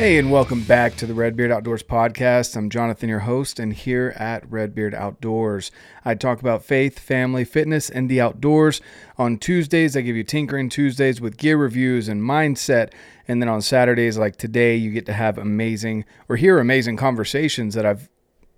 Hey, and welcome back to the Redbeard Outdoors podcast. I'm Jonathan, your host, and here at Redbeard Outdoors, I talk about faith, family, fitness, and the outdoors. On Tuesdays, I give you Tinkering Tuesdays with gear reviews and mindset. And then on Saturdays, like today, you get to have amazing or hear amazing conversations that I've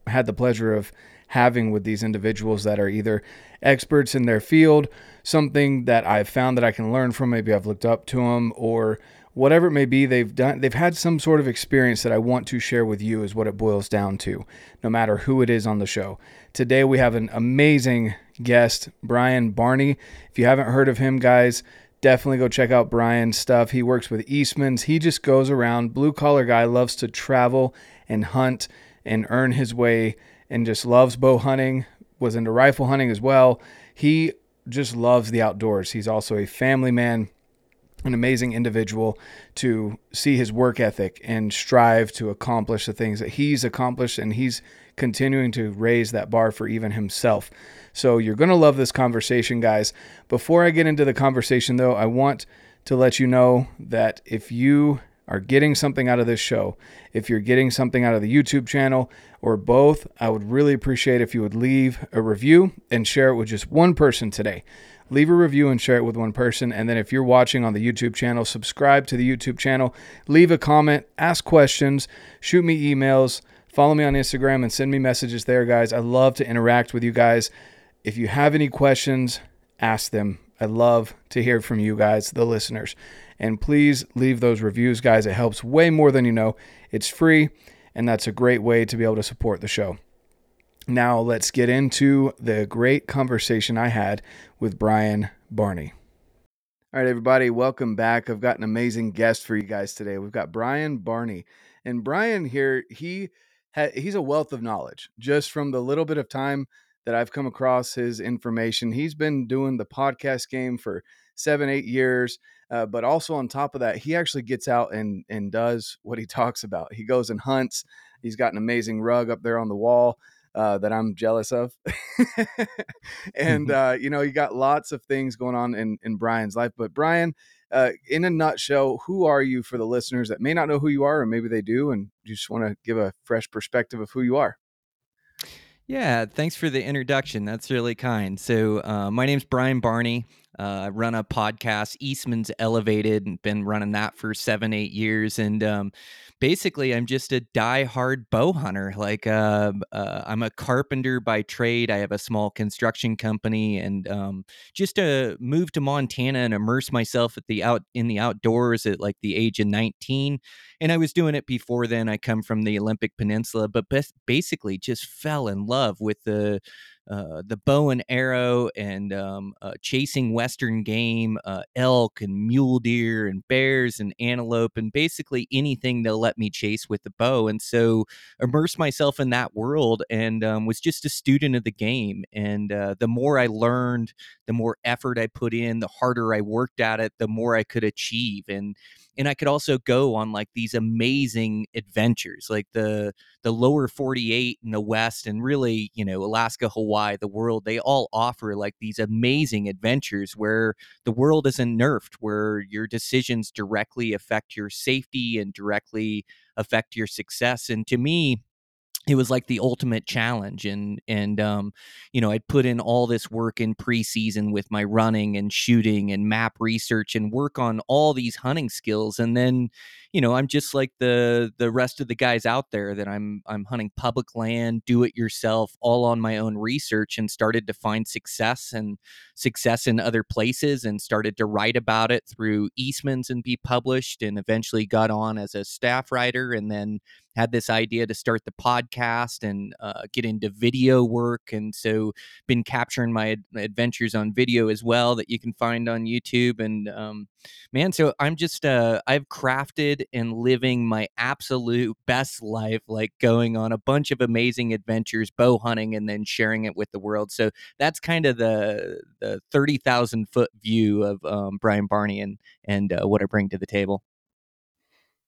had the pleasure of having with these individuals that are either experts in their field, something that I've found that I can learn from, maybe I've looked up to them, or whatever it may be they've done they've had some sort of experience that I want to share with you is what it boils down to no matter who it is on the show. Today we have an amazing guest, Brian Barney. If you haven't heard of him guys, definitely go check out Brian's stuff. He works with Eastman's. He just goes around blue collar guy loves to travel and hunt and earn his way and just loves bow hunting, was into rifle hunting as well. He just loves the outdoors. He's also a family man an amazing individual to see his work ethic and strive to accomplish the things that he's accomplished and he's continuing to raise that bar for even himself. So you're going to love this conversation, guys. Before I get into the conversation, though, I want to let you know that if you are getting something out of this show, if you're getting something out of the YouTube channel or both, I would really appreciate if you would leave a review and share it with just one person today leave a review and share it with one person. And then if you're watching on the YouTube channel, subscribe to the YouTube channel, leave a comment, ask questions, shoot me emails, follow me on Instagram, and send me messages there, guys. I love to interact with you guys. If you have any questions, ask them. I love to hear from you guys, the listeners. And please leave those reviews, guys. It helps way more than you know. It's free, and that's a great way to be able to support the show. Now, let's get into the great conversation I had with Brian Barney. All right, everybody, welcome back. I've got an amazing guest for you guys today. We've got Brian Barney. And Brian here, he ha- he's a wealth of knowledge just from the little bit of time that I've come across his information. He's been doing the podcast game for seven, eight years. Uh, but also on top of that, he actually gets out and and does what he talks about. He goes and hunts. He's got an amazing rug up there on the wall uh, that I'm jealous of. and, mm-hmm. uh, you know, you got lots of things going on in, in Brian's life. But, Brian, uh, in a nutshell, who are you for the listeners that may not know who you are, or maybe they do, and you just want to give a fresh perspective of who you are? Yeah, thanks for the introduction. That's really kind. So, uh, my name's Brian Barney. Uh, I run a podcast, Eastman's Elevated, and been running that for seven, eight years. And um, basically I'm just a die-hard bow hunter. Like uh, uh, I'm a carpenter by trade. I have a small construction company, and um, just to move to Montana and immerse myself at the out in the outdoors at like the age of 19. And I was doing it before then. I come from the Olympic Peninsula, but basically just fell in love with the uh, the bow and arrow and um, uh, chasing western game, uh, elk and mule deer and bears and antelope and basically anything they'll let me chase with the bow. And so immersed myself in that world and um, was just a student of the game. And uh, the more I learned, the more effort I put in, the harder I worked at it, the more I could achieve. And and I could also go on like these amazing adventures, like the the lower 48 in the West, and really, you know, Alaska, Hawaii, the world. They all offer like these amazing adventures where the world isn't nerfed, where your decisions directly affect your safety and directly affect your success. And to me, it was like the ultimate challenge and and um you know i'd put in all this work in preseason with my running and shooting and map research and work on all these hunting skills and then you know i'm just like the the rest of the guys out there that i'm i'm hunting public land do it yourself all on my own research and started to find success and success in other places and started to write about it through eastman's and be published and eventually got on as a staff writer and then had this idea to start the podcast and uh, get into video work and so been capturing my adventures on video as well that you can find on youtube and um, man so i'm just uh, i've crafted and living my absolute best life like going on a bunch of amazing adventures bow hunting and then sharing it with the world so that's kind of the the 30000 foot view of um, brian barney and and uh, what i bring to the table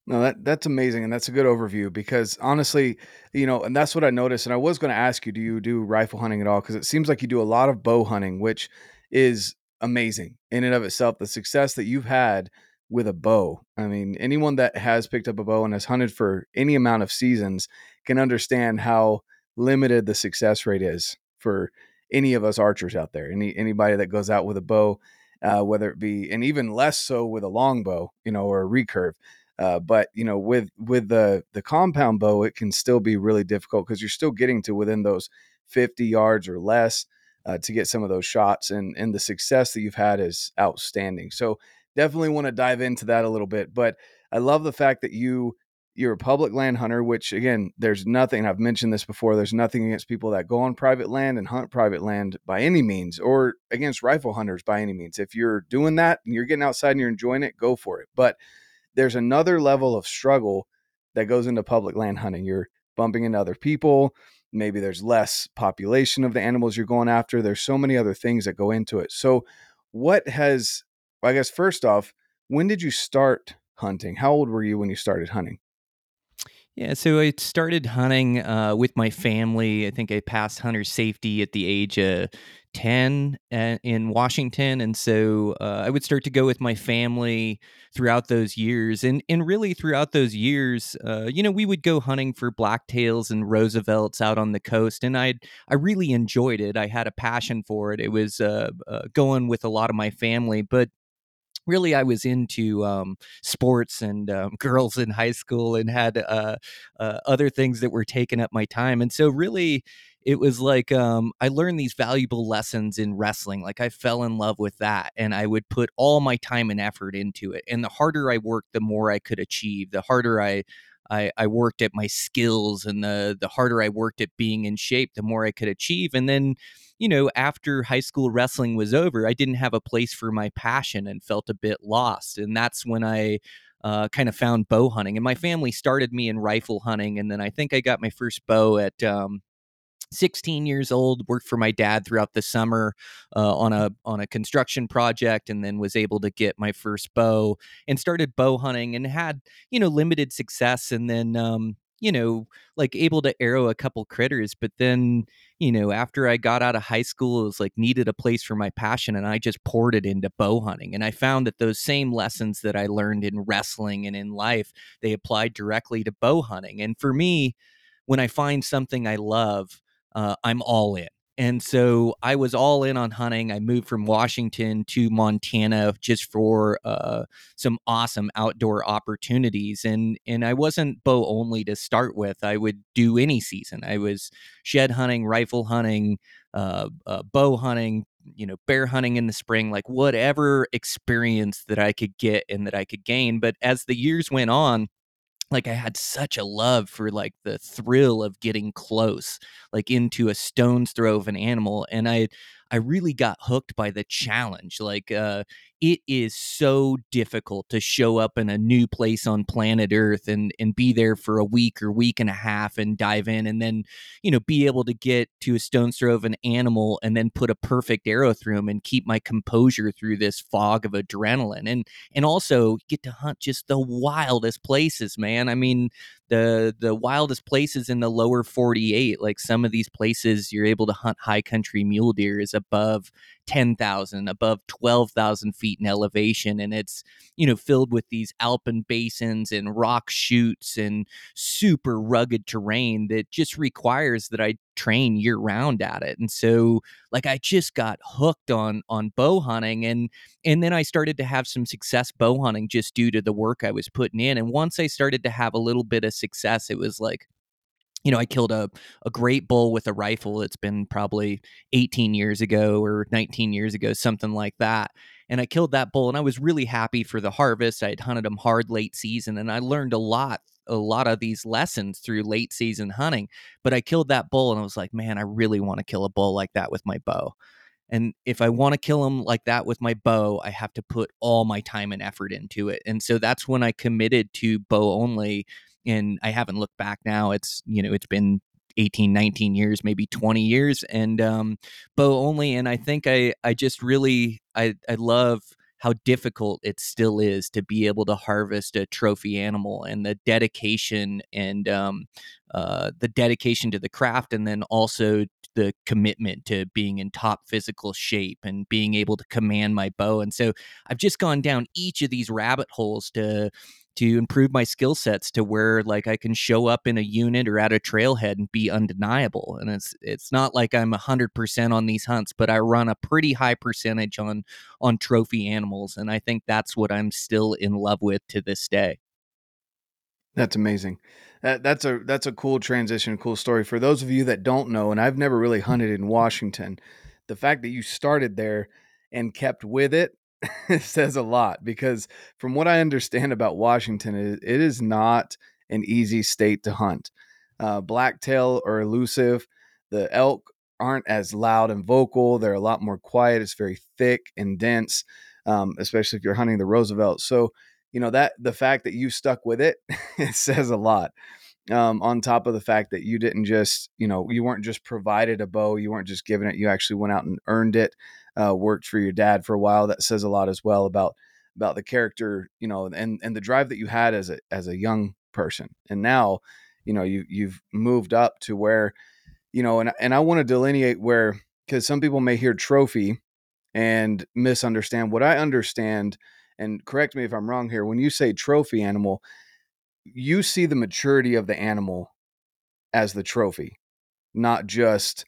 no, that that's amazing, and that's a good overview because honestly, you know, and that's what I noticed. And I was going to ask you, do you do rifle hunting at all? Because it seems like you do a lot of bow hunting, which is amazing in and of itself. The success that you've had with a bow. I mean, anyone that has picked up a bow and has hunted for any amount of seasons can understand how limited the success rate is for any of us archers out there. Any anybody that goes out with a bow, uh, whether it be and even less so with a long bow, you know, or a recurve. Uh, but you know, with with the the compound bow, it can still be really difficult because you're still getting to within those 50 yards or less uh, to get some of those shots, and and the success that you've had is outstanding. So definitely want to dive into that a little bit. But I love the fact that you you're a public land hunter, which again, there's nothing, I've mentioned this before, there's nothing against people that go on private land and hunt private land by any means, or against rifle hunters by any means. If you're doing that and you're getting outside and you're enjoying it, go for it. But there's another level of struggle that goes into public land hunting. You're bumping into other people. Maybe there's less population of the animals you're going after. There's so many other things that go into it. So, what has, I guess, first off, when did you start hunting? How old were you when you started hunting? Yeah, so I started hunting uh, with my family. I think I passed hunter safety at the age of 10 uh, in Washington. And so uh, I would start to go with my family throughout those years. And, and really, throughout those years, uh, you know, we would go hunting for blacktails and Roosevelts out on the coast. And I I really enjoyed it. I had a passion for it. It was uh, uh, going with a lot of my family. But really I was into um, sports and um, girls in high school and had uh, uh, other things that were taking up my time. And so really it was like um, I learned these valuable lessons in wrestling. Like I fell in love with that and I would put all my time and effort into it. And the harder I worked, the more I could achieve. The harder I I, I worked at my skills and the the harder I worked at being in shape, the more I could achieve. And then you know, after high school wrestling was over, I didn't have a place for my passion and felt a bit lost. And that's when I uh, kind of found bow hunting. And my family started me in rifle hunting. And then I think I got my first bow at um, 16 years old worked for my dad throughout the summer uh, on a on a construction project and then was able to get my first bow and started bow hunting and had you know limited success and then um, you know, like able to arrow a couple critters. But then, you know, after I got out of high school, it was like needed a place for my passion and I just poured it into bow hunting. And I found that those same lessons that I learned in wrestling and in life, they applied directly to bow hunting. And for me, when I find something I love, uh, I'm all in. And so I was all in on hunting. I moved from Washington to Montana just for uh, some awesome outdoor opportunities. And and I wasn't bow only to start with. I would do any season. I was shed hunting, rifle hunting, uh, uh, bow hunting, you know, bear hunting in the spring, like whatever experience that I could get and that I could gain. But as the years went on, like I had such a love for like the thrill of getting close, like into a stone's throw of an animal. And I I really got hooked by the challenge. Like, uh, it is so difficult to show up in a new place on planet Earth and and be there for a week or week and a half and dive in, and then you know be able to get to a stone's throw of an animal and then put a perfect arrow through him and keep my composure through this fog of adrenaline, and and also get to hunt just the wildest places, man. I mean, the the wildest places in the lower 48 like some of these places you're able to hunt high country mule deer is above 10,000 above 12,000 feet in elevation and it's you know filled with these alpine basins and rock chutes and super rugged terrain that just requires that I train year round at it and so like I just got hooked on on bow hunting and and then I started to have some success bow hunting just due to the work I was putting in and once I started to have a little bit of success it was like you know, I killed a, a great bull with a rifle. It's been probably 18 years ago or 19 years ago, something like that. And I killed that bull and I was really happy for the harvest. I had hunted him hard late season and I learned a lot, a lot of these lessons through late season hunting. But I killed that bull and I was like, man, I really want to kill a bull like that with my bow. And if I want to kill him like that with my bow, I have to put all my time and effort into it. And so that's when I committed to bow only and I haven't looked back now. It's you know it's been 18 19 years maybe 20 years and um bow only and i think i i just really i i love how difficult it still is to be able to harvest a trophy animal and the dedication and um, uh, the dedication to the craft and then also the commitment to being in top physical shape and being able to command my bow. And so i've just gone down each of these rabbit holes to to improve my skill sets to where like I can show up in a unit or at a trailhead and be undeniable. And it's it's not like I'm hundred percent on these hunts, but I run a pretty high percentage on on trophy animals, and I think that's what I'm still in love with to this day. That's amazing. That, that's a that's a cool transition, cool story for those of you that don't know. And I've never really mm. hunted in Washington. The fact that you started there and kept with it it says a lot because from what I understand about Washington, it, it is not an easy state to hunt. Uh, blacktail are elusive. The elk aren't as loud and vocal. They're a lot more quiet. It's very thick and dense, um, especially if you're hunting the Roosevelt. So, you know that the fact that you stuck with it, it says a lot. Um, on top of the fact that you didn't just, you know, you weren't just provided a bow, you weren't just given it, you actually went out and earned it uh, worked for your dad for a while. That says a lot as well about about the character, you know, and and the drive that you had as a as a young person. And now, you know, you you've moved up to where, you know, and and I want to delineate where because some people may hear trophy and misunderstand what I understand. And correct me if I'm wrong here. When you say trophy animal, you see the maturity of the animal as the trophy, not just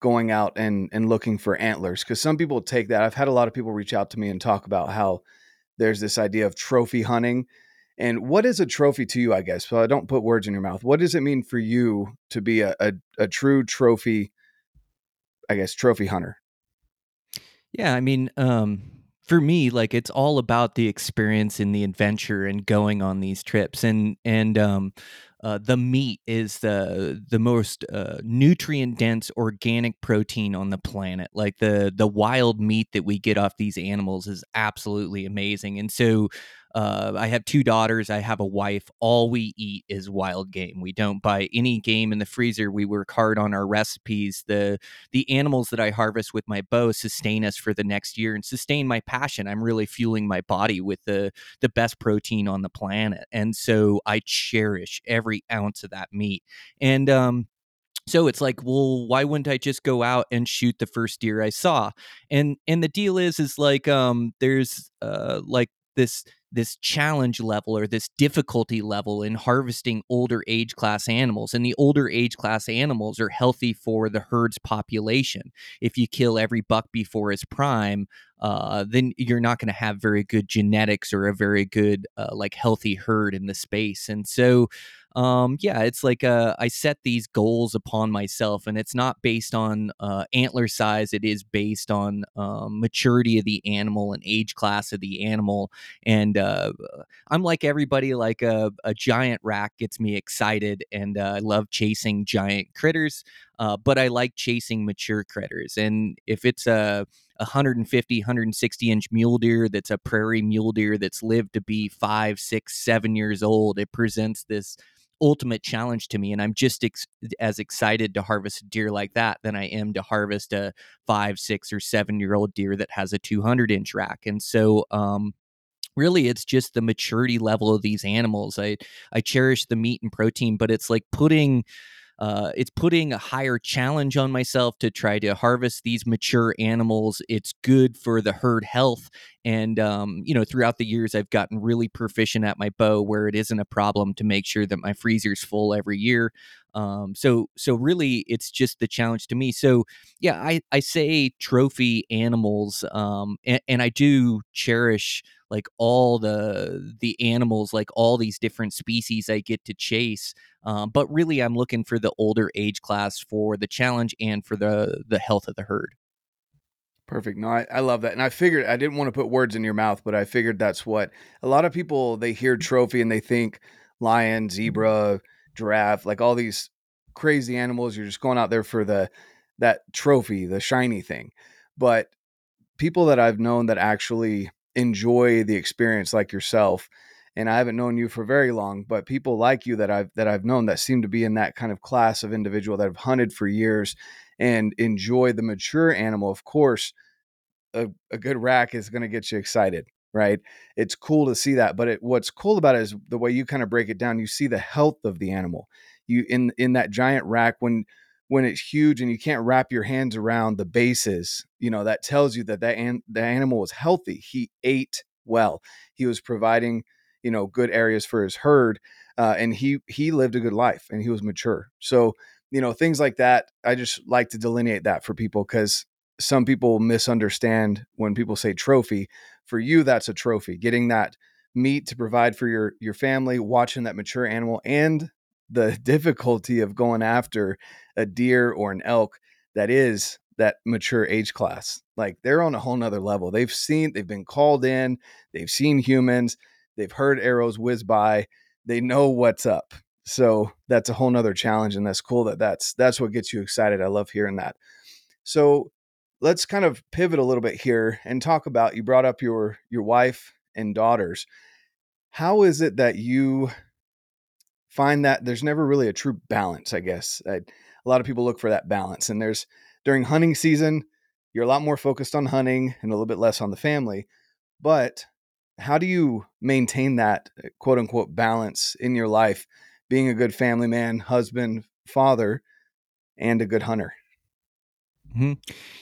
going out and and looking for antlers because some people take that. I've had a lot of people reach out to me and talk about how there's this idea of trophy hunting. And what is a trophy to you i guess? So i don't put words in your mouth. What does it mean for you to be a, a, a true trophy i guess trophy hunter? Yeah i mean um for me like it's all about the experience and the adventure and going on these trips. And and um uh, the meat is the the most uh, nutrient dense organic protein on the planet. Like the the wild meat that we get off these animals is absolutely amazing. And so uh, I have two daughters. I have a wife. All we eat is wild game. We don't buy any game in the freezer. We work hard on our recipes. The the animals that I harvest with my bow sustain us for the next year and sustain my passion. I'm really fueling my body with the the best protein on the planet, and so I cherish every ounce of that meat. And um, so it's like well why wouldn't i just go out and shoot the first deer i saw and and the deal is is like um there's uh like this this challenge level or this difficulty level in harvesting older age class animals and the older age class animals are healthy for the herd's population. If you kill every buck before his prime uh, then you're not going to have very good genetics or a very good uh, like healthy herd in the space. And so um, yeah, it's like uh, I set these goals upon myself, and it's not based on uh, antler size. It is based on um, maturity of the animal and age class of the animal. And uh, I'm like everybody, like a, a, giant rack gets me excited, and uh, I love chasing giant critters. Uh, but I like chasing mature critters, and if it's a 150, 160 inch mule deer that's a prairie mule deer that's lived to be five, six, seven years old, it presents this ultimate challenge to me and i'm just ex- as excited to harvest a deer like that than i am to harvest a five six or seven year old deer that has a 200 inch rack and so um, really it's just the maturity level of these animals i i cherish the meat and protein but it's like putting uh, it's putting a higher challenge on myself to try to harvest these mature animals. It's good for the herd health. And, um, you know, throughout the years, I've gotten really proficient at my bow where it isn't a problem to make sure that my freezer's full every year. Um, so, so really it's just the challenge to me. So yeah, I, I say trophy animals, um, and, and I do cherish like all the the animals like all these different species i get to chase um, but really i'm looking for the older age class for the challenge and for the the health of the herd perfect. No I, I love that. And i figured i didn't want to put words in your mouth but i figured that's what a lot of people they hear trophy and they think lion zebra giraffe like all these crazy animals. You're just going out there for the that trophy the shiny thing. But people that i've known that actually enjoy the experience like yourself and I haven't known you for very long, but people like you that I've that I've known that seem to be in that kind of class of individual that have hunted for years and enjoy the mature animal. Of course, a, a good rack is going to get you excited. right? It's cool to see that, but it, what's cool about it is the way you kind of break it down. You see the health of the animal. You in in that giant rack when when it's huge and you can't wrap your hands around the bases, you know that tells you that that an, the animal was healthy. He ate well. He was providing you know good areas for his herd, uh, and he he lived a good life and he was mature. So you know things like that. I just like to delineate that for people because some people misunderstand when people say trophy. For you, that's a trophy. Getting that meat to provide for your your family, watching that mature animal, and the difficulty of going after a deer or an elk that is that mature age class. Like they're on a whole nother level. They've seen, they've been called in, they've seen humans, they've heard arrows whiz by, they know what's up. So that's a whole nother challenge. And that's cool that that's that's what gets you excited. I love hearing that. So let's kind of pivot a little bit here and talk about you brought up your your wife and daughters how is it that you find that there's never really a true balance i guess I, a lot of people look for that balance and there's during hunting season you're a lot more focused on hunting and a little bit less on the family but how do you maintain that uh, quote unquote balance in your life being a good family man husband father and a good hunter Mm-hmm.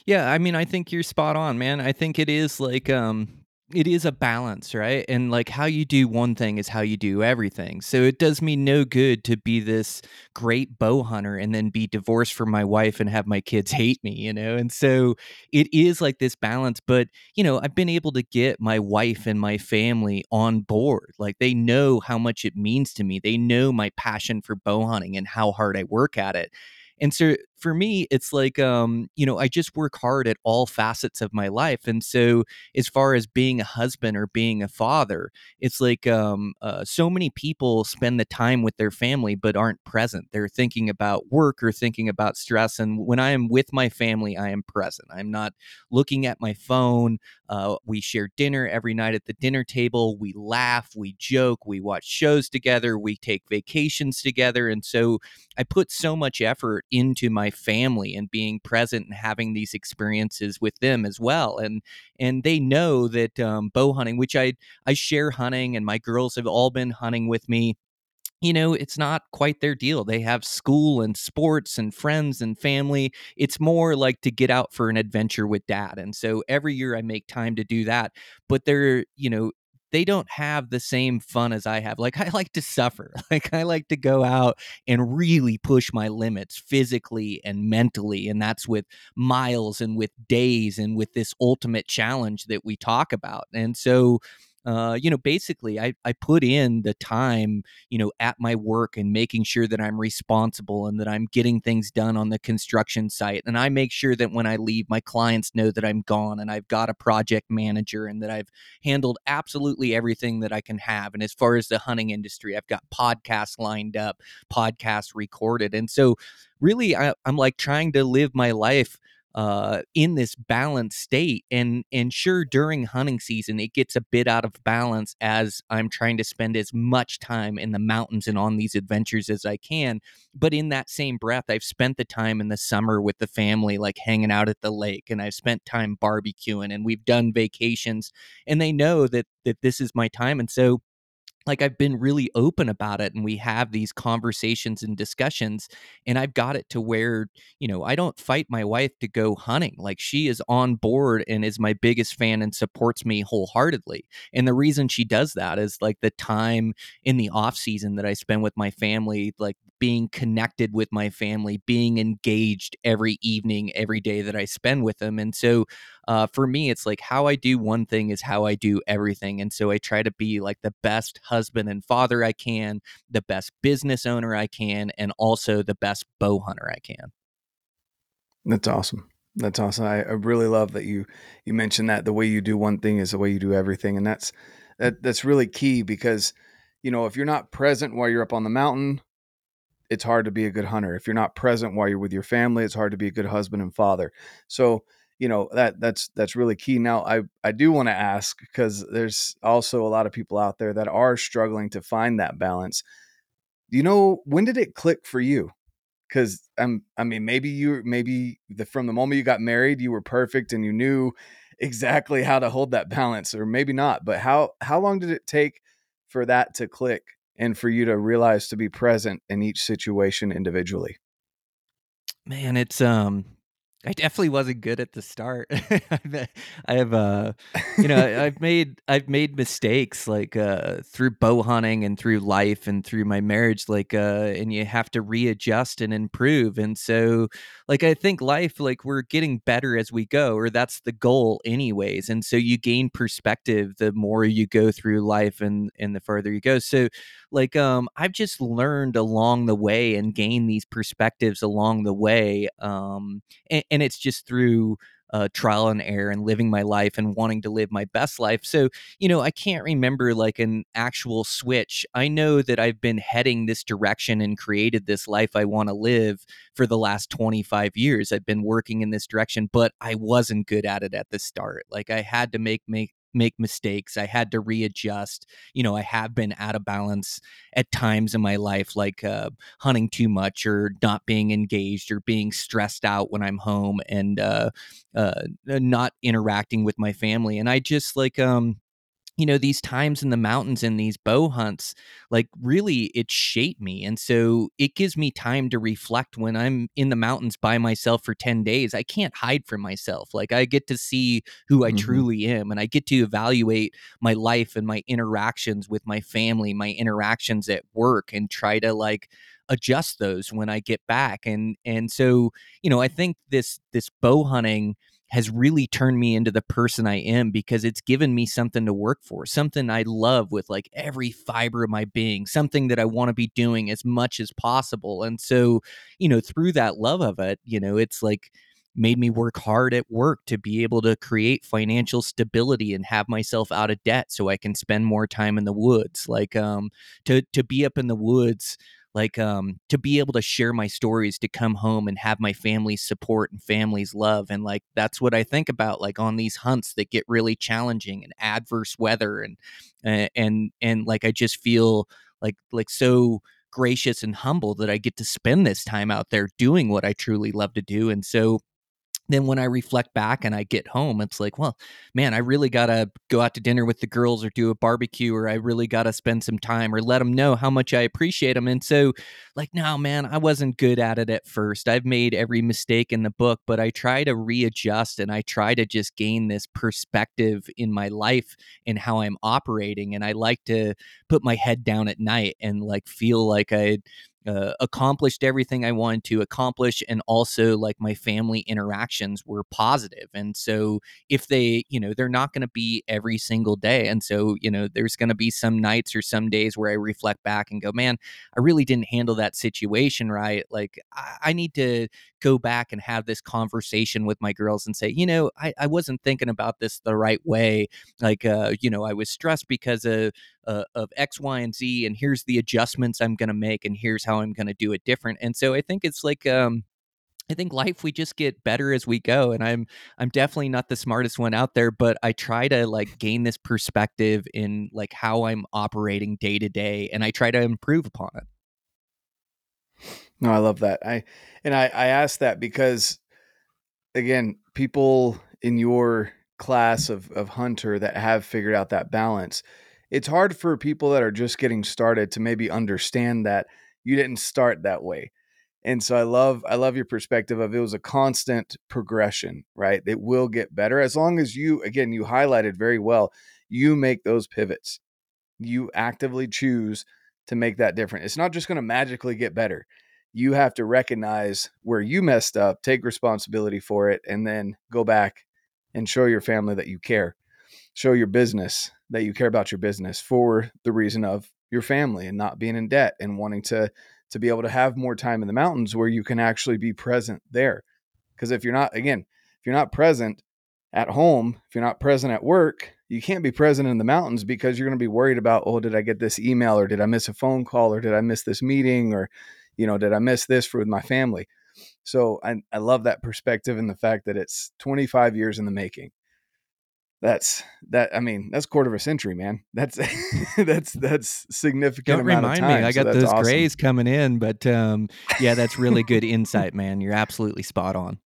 Yeah, I mean, I think you're spot on, man. I think it is like um it is a balance, right? And like how you do one thing is how you do everything. So it does me no good to be this great bow hunter and then be divorced from my wife and have my kids hate me, you know? And so it is like this balance, but you know, I've been able to get my wife and my family on board. Like they know how much it means to me. They know my passion for bow hunting and how hard I work at it. And so for me, it's like, um, you know, I just work hard at all facets of my life. And so, as far as being a husband or being a father, it's like um, uh, so many people spend the time with their family but aren't present. They're thinking about work or thinking about stress. And when I am with my family, I am present. I'm not looking at my phone. Uh, we share dinner every night at the dinner table. We laugh, we joke, we watch shows together, we take vacations together. And so, I put so much effort into my family and being present and having these experiences with them as well and and they know that um, bow hunting which i i share hunting and my girls have all been hunting with me you know, it's not quite their deal. They have school and sports and friends and family. It's more like to get out for an adventure with dad. And so every year I make time to do that. But they're, you know, they don't have the same fun as I have. Like I like to suffer. Like I like to go out and really push my limits physically and mentally and that's with miles and with days and with this ultimate challenge that we talk about. And so uh, you know, basically, I, I put in the time, you know, at my work and making sure that I'm responsible and that I'm getting things done on the construction site. And I make sure that when I leave, my clients know that I'm gone and I've got a project manager and that I've handled absolutely everything that I can have. And as far as the hunting industry, I've got podcasts lined up, podcasts recorded. And so, really, I, I'm like trying to live my life uh, in this balanced state. And and sure, during hunting season, it gets a bit out of balance as I'm trying to spend as much time in the mountains and on these adventures as I can. But in that same breath, I've spent the time in the summer with the family, like hanging out at the lake, and I've spent time barbecuing, and we've done vacations, and they know that that this is my time, and so like I've been really open about it and we have these conversations and discussions and I've got it to where, you know, I don't fight my wife to go hunting. Like she is on board and is my biggest fan and supports me wholeheartedly. And the reason she does that is like the time in the off season that I spend with my family, like being connected with my family, being engaged every evening, every day that I spend with them. And so uh, for me, it's like how I do one thing is how I do everything. And so I try to be like the best husband and father I can, the best business owner I can, and also the best bow hunter I can. That's awesome. That's awesome. I, I really love that you you mentioned that the way you do one thing is the way you do everything, and that's that that's really key because you know if you're not present while you're up on the mountain it's hard to be a good hunter. If you're not present while you're with your family, it's hard to be a good husband and father. So, you know, that that's that's really key. Now, I I do want to ask because there's also a lot of people out there that are struggling to find that balance. You know, when did it click for you? Because I'm, I mean, maybe you, maybe the, from the moment you got married, you were perfect and you knew exactly how to hold that balance or maybe not but how how long did it take for that to click and for you to realize to be present in each situation individually man it's um I definitely wasn't good at the start. I have, uh, you know, I've made I've made mistakes like uh, through bow hunting and through life and through my marriage, like, uh, and you have to readjust and improve. And so, like, I think life, like, we're getting better as we go, or that's the goal, anyways. And so you gain perspective the more you go through life and and the further you go. So, like, um, I've just learned along the way and gained these perspectives along the way. Um, and, and it's just through uh, trial and error and living my life and wanting to live my best life. So, you know, I can't remember like an actual switch. I know that I've been heading this direction and created this life I want to live for the last 25 years. I've been working in this direction, but I wasn't good at it at the start. Like I had to make make make mistakes. I had to readjust. You know, I have been out of balance at times in my life, like uh, hunting too much or not being engaged or being stressed out when I'm home and uh, uh, not interacting with my family. And I just like, um, you know these times in the mountains and these bow hunts like really it shaped me and so it gives me time to reflect when i'm in the mountains by myself for 10 days i can't hide from myself like i get to see who i mm-hmm. truly am and i get to evaluate my life and my interactions with my family my interactions at work and try to like adjust those when i get back and and so you know i think this this bow hunting has really turned me into the person I am because it's given me something to work for, something I love with like every fiber of my being, something that I want to be doing as much as possible. And so, you know, through that love of it, you know, it's like made me work hard at work to be able to create financial stability and have myself out of debt so I can spend more time in the woods. Like um to to be up in the woods like um to be able to share my stories to come home and have my family's support and family's love and like that's what i think about like on these hunts that get really challenging and adverse weather and uh, and and like i just feel like like so gracious and humble that i get to spend this time out there doing what i truly love to do and so then when I reflect back and I get home, it's like, well, man, I really got to go out to dinner with the girls or do a barbecue, or I really got to spend some time or let them know how much I appreciate them. And so, like, no, man, I wasn't good at it at first. I've made every mistake in the book, but I try to readjust and I try to just gain this perspective in my life and how I'm operating. And I like to put my head down at night and like feel like I uh, accomplished everything I wanted to accomplish, and also like my family interactions were positive. And so, if they, you know, they're not going to be every single day, and so you know, there's going to be some nights or some days where I reflect back and go, "Man, I really didn't handle that situation right." Like, I, I need to go back and have this conversation with my girls and say, you know, I, I wasn't thinking about this the right way. Like, uh, you know, I was stressed because of uh, of X, Y, and Z, and here's the adjustments I'm going to make, and here's how I'm going to do it different. And so I think it's like, um, I think life we just get better as we go and I'm I'm definitely not the smartest one out there but I try to like gain this perspective in like how I'm operating day to day and I try to improve upon it. No, I love that. I and I I ask that because again, people in your class of of hunter that have figured out that balance, it's hard for people that are just getting started to maybe understand that you didn't start that way. And so I love I love your perspective of it was a constant progression, right? It will get better as long as you again you highlighted very well, you make those pivots. You actively choose to make that different. It's not just going to magically get better you have to recognize where you messed up, take responsibility for it, and then go back and show your family that you care. Show your business that you care about your business for the reason of your family and not being in debt and wanting to to be able to have more time in the mountains where you can actually be present there. Because if you're not again, if you're not present at home, if you're not present at work, you can't be present in the mountains because you're going to be worried about, oh, did I get this email or did I miss a phone call or did I miss this meeting or you know, did I miss this for with my family? So I, I love that perspective and the fact that it's 25 years in the making. That's that. I mean, that's quarter of a century, man. That's that's that's significant. Don't remind me. I got so those awesome. grays coming in, but um, yeah, that's really good insight, man. You're absolutely spot on.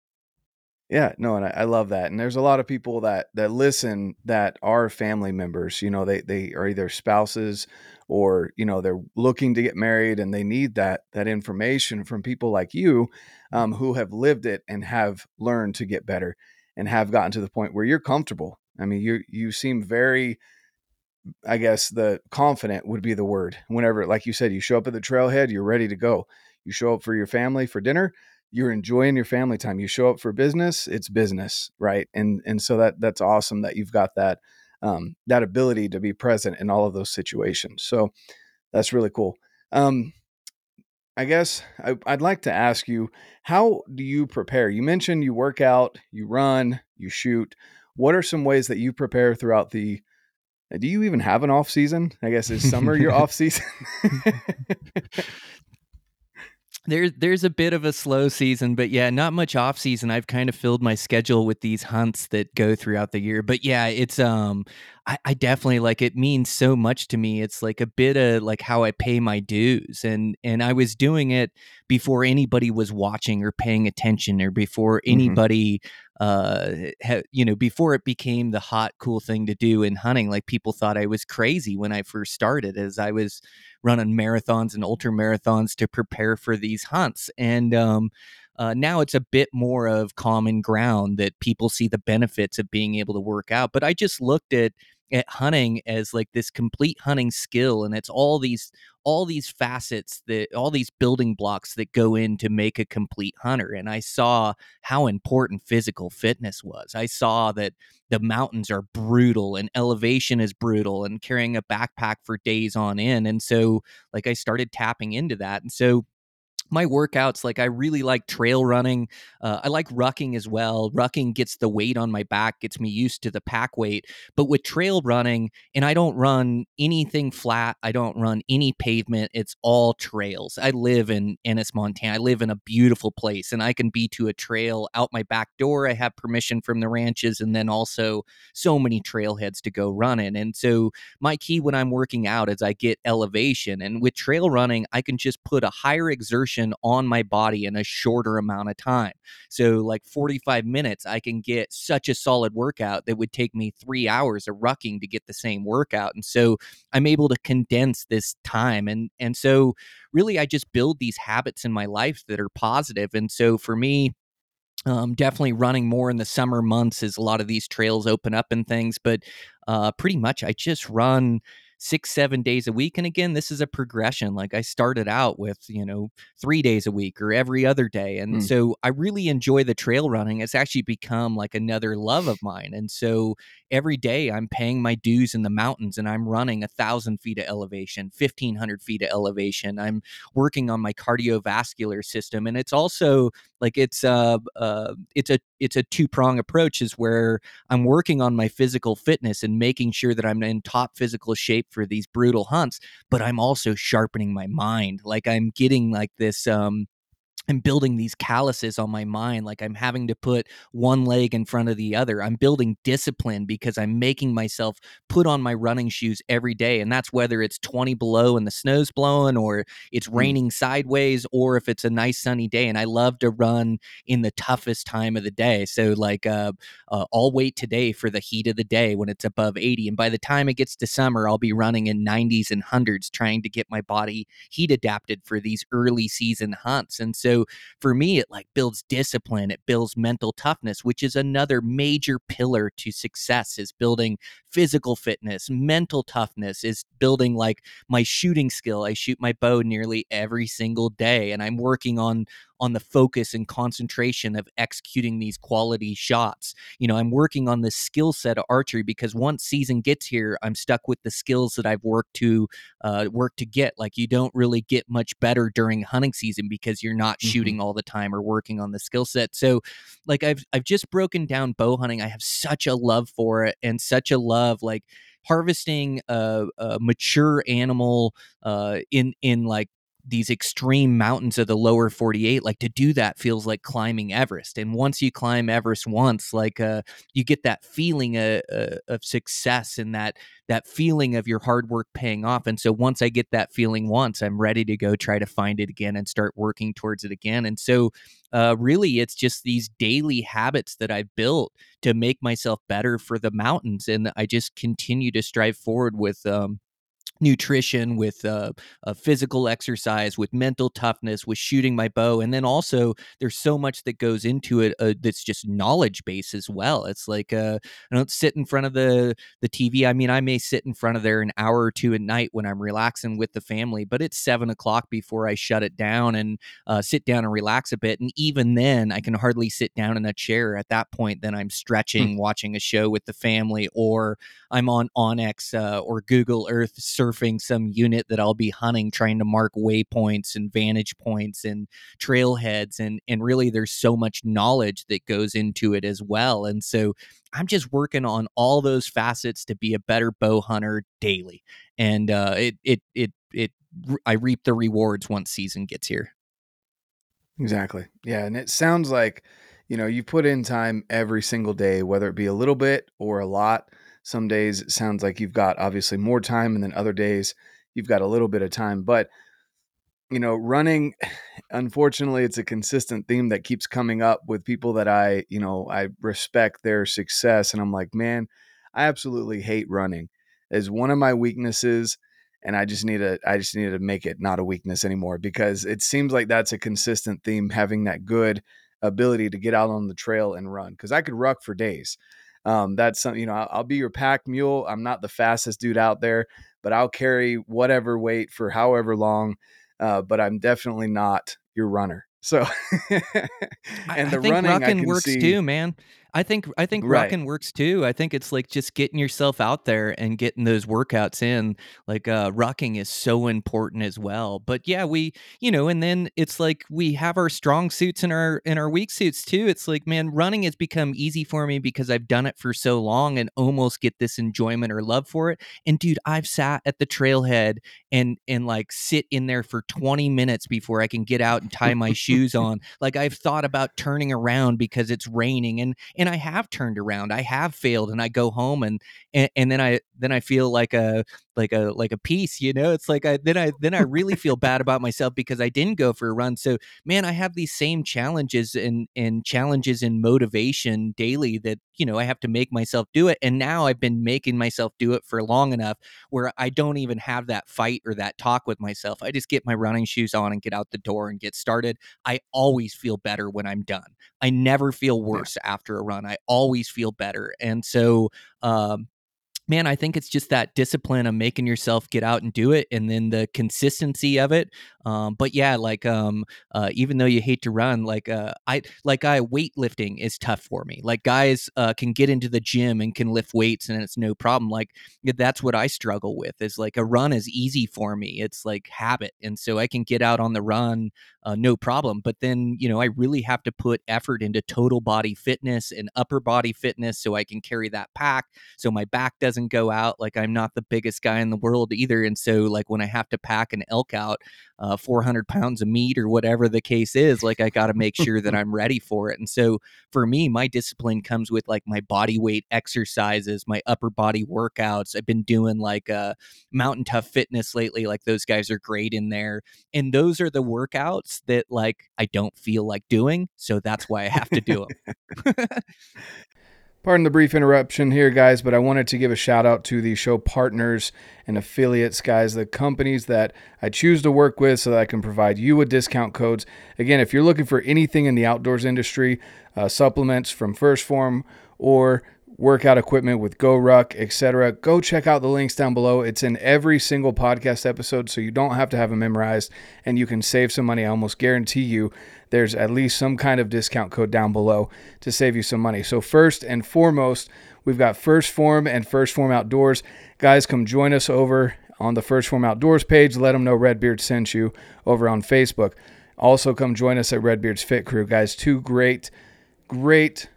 Yeah, no, and I, I, love that. And there's a lot of people that that listen that are family members. You know, they they are either spouses or you know they're looking to get married and they need that that information from people like you um, who have lived it and have learned to get better and have gotten to the point where you're comfortable. I mean, you you seem very I guess the confident would be the word. Whenever, like you said, you show up at the trailhead, you're ready to go. You show up for your family for dinner, you're enjoying your family time. You show up for business, it's business, right? And and so that that's awesome that you've got that um, that ability to be present in all of those situations. So that's really cool. Um, I guess I, I'd like to ask you, how do you prepare? You mentioned you work out, you run, you shoot. What are some ways that you prepare throughout the do you even have an off season? I guess is summer your off season? there's there's a bit of a slow season, but yeah, not much off season. I've kind of filled my schedule with these hunts that go throughout the year. But yeah, it's um I, I definitely like it means so much to me. It's like a bit of like how I pay my dues. And and I was doing it before anybody was watching or paying attention or before mm-hmm. anybody uh ha, you know, before it became the hot cool thing to do in hunting. Like people thought I was crazy when I first started as I was running marathons and ultra marathons to prepare for these hunts. And um, uh, now it's a bit more of common ground that people see the benefits of being able to work out. But I just looked at at hunting as like this complete hunting skill and it's all these all these facets that all these building blocks that go in to make a complete hunter and i saw how important physical fitness was i saw that the mountains are brutal and elevation is brutal and carrying a backpack for days on end and so like i started tapping into that and so my workouts like i really like trail running uh, i like rucking as well rucking gets the weight on my back gets me used to the pack weight but with trail running and i don't run anything flat i don't run any pavement it's all trails i live in ennis montana i live in a beautiful place and i can be to a trail out my back door i have permission from the ranches and then also so many trailheads to go running and so my key when i'm working out is i get elevation and with trail running i can just put a higher exertion on my body in a shorter amount of time. So, like 45 minutes, I can get such a solid workout that would take me three hours of rucking to get the same workout. And so, I'm able to condense this time. And, and so, really, I just build these habits in my life that are positive. And so, for me, um, definitely running more in the summer months as a lot of these trails open up and things, but uh, pretty much I just run six, seven days a week. And again, this is a progression. Like I started out with, you know, three days a week or every other day. And mm. so I really enjoy the trail running. It's actually become like another love of mine. And so every day I'm paying my dues in the mountains and I'm running a thousand feet of elevation, 1500 feet of elevation. I'm working on my cardiovascular system. And it's also like it's uh, uh it's a it's a two prong approach is where I'm working on my physical fitness and making sure that I'm in top physical shape for these brutal hunts, but I'm also sharpening my mind. Like I'm getting like this um I'm building these calluses on my mind. Like I'm having to put one leg in front of the other. I'm building discipline because I'm making myself put on my running shoes every day. And that's whether it's 20 below and the snow's blowing or it's mm. raining sideways or if it's a nice sunny day. And I love to run in the toughest time of the day. So, like, uh, uh, I'll wait today for the heat of the day when it's above 80. And by the time it gets to summer, I'll be running in 90s and 100s trying to get my body heat adapted for these early season hunts. And so, for me, it like builds discipline, it builds mental toughness, which is another major pillar to success is building physical fitness, mental toughness, is building like my shooting skill. I shoot my bow nearly every single day and I'm working on on the focus and concentration of executing these quality shots. You know, I'm working on this skill set of archery because once season gets here, I'm stuck with the skills that I've worked to uh, work to get. Like you don't really get much better during hunting season because you're not mm-hmm. shooting all the time or working on the skill set. So, like I've I've just broken down bow hunting. I have such a love for it and such a love like harvesting a, a mature animal uh, in in like these extreme mountains of the lower 48 like to do that feels like climbing everest and once you climb everest once like uh you get that feeling uh, uh, of success and that that feeling of your hard work paying off and so once i get that feeling once i'm ready to go try to find it again and start working towards it again and so uh, really it's just these daily habits that i've built to make myself better for the mountains and i just continue to strive forward with um, nutrition, with uh, uh, physical exercise, with mental toughness, with shooting my bow, and then also there's so much that goes into it uh, that's just knowledge base as well. It's like uh, I don't sit in front of the the TV. I mean, I may sit in front of there an hour or two at night when I'm relaxing with the family, but it's seven o'clock before I shut it down and uh, sit down and relax a bit. And even then, I can hardly sit down in a chair. At that point, then I'm hmm. stretching, watching a show with the family, or I'm on onX uh, or Google Earth some unit that I'll be hunting, trying to mark waypoints and vantage points and trailheads, and and really there's so much knowledge that goes into it as well. And so I'm just working on all those facets to be a better bow hunter daily, and uh, it it it it I reap the rewards once season gets here. Exactly. Yeah, and it sounds like you know you put in time every single day, whether it be a little bit or a lot some days it sounds like you've got obviously more time, and then other days you've got a little bit of time. But you know, running, unfortunately, it's a consistent theme that keeps coming up with people that I, you know, I respect their success. And I'm like, man, I absolutely hate running. Is one of my weaknesses. And I just need to, I just need to make it not a weakness anymore because it seems like that's a consistent theme, having that good ability to get out on the trail and run. Because I could ruck for days. Um, that's something, you know, I'll, I'll be your pack mule. I'm not the fastest dude out there, but I'll carry whatever weight for however long. Uh, but I'm definitely not your runner. So, and the I think running rucking works see, too, man. I think I think right. rucking works too. I think it's like just getting yourself out there and getting those workouts in. Like uh rucking is so important as well. But yeah, we you know, and then it's like we have our strong suits and our and our weak suits too. It's like, man, running has become easy for me because I've done it for so long and almost get this enjoyment or love for it. And dude, I've sat at the trailhead and and like sit in there for 20 minutes before I can get out and tie my shoes on. Like I've thought about turning around because it's raining and and I have turned around. I have failed, and I go home and and, and then I then I feel like a like a like a piece you know? It's like I then I then I really feel bad about myself because I didn't go for a run. So man I have these same challenges and and challenges in motivation daily that you know I have to make myself do it. And now I've been making myself do it for long enough where I don't even have that fight or that talk with myself. I just get my running shoes on and get out the door and get started. I always feel better when I'm done. I never feel worse yeah. after a run. I always feel better. And so um man, I think it's just that discipline of making yourself get out and do it, and then the consistency of it. Um, but yeah, like um, uh, even though you hate to run, like uh, I like I weightlifting is tough for me. Like guys uh, can get into the gym and can lift weights, and it's no problem. Like that's what I struggle with. Is like a run is easy for me. It's like habit, and so I can get out on the run uh, no problem. But then you know I really have to put effort into total body fitness and upper body fitness so I can carry that pack, so my back doesn't go out. Like I'm not the biggest guy in the world either. And so like when I have to pack an elk out, uh, 400 pounds of meat or whatever the case is, like I got to make sure that I'm ready for it. And so for me, my discipline comes with like my body weight exercises, my upper body workouts. I've been doing like uh, mountain tough fitness lately. Like those guys are great in there. And those are the workouts that like I don't feel like doing. So that's why I have to do them. Pardon the brief interruption here, guys, but I wanted to give a shout out to the show partners and affiliates, guys, the companies that I choose to work with so that I can provide you with discount codes. Again, if you're looking for anything in the outdoors industry, uh, supplements from 1st Phorm or workout equipment with GoRuck, etc. Go check out the links down below. It's in every single podcast episode, so you don't have to have them memorized and you can save some money. I almost guarantee you there's at least some kind of discount code down below to save you some money. So, first and foremost, we've got 1st Phorm and 1st Phorm Outdoors. Guys, come join us over on the 1st Phorm Outdoors page. Let them know Redbeard sent you over on Facebook. Also, come join us at Redbeard's Fit Crew. Guys, two great, great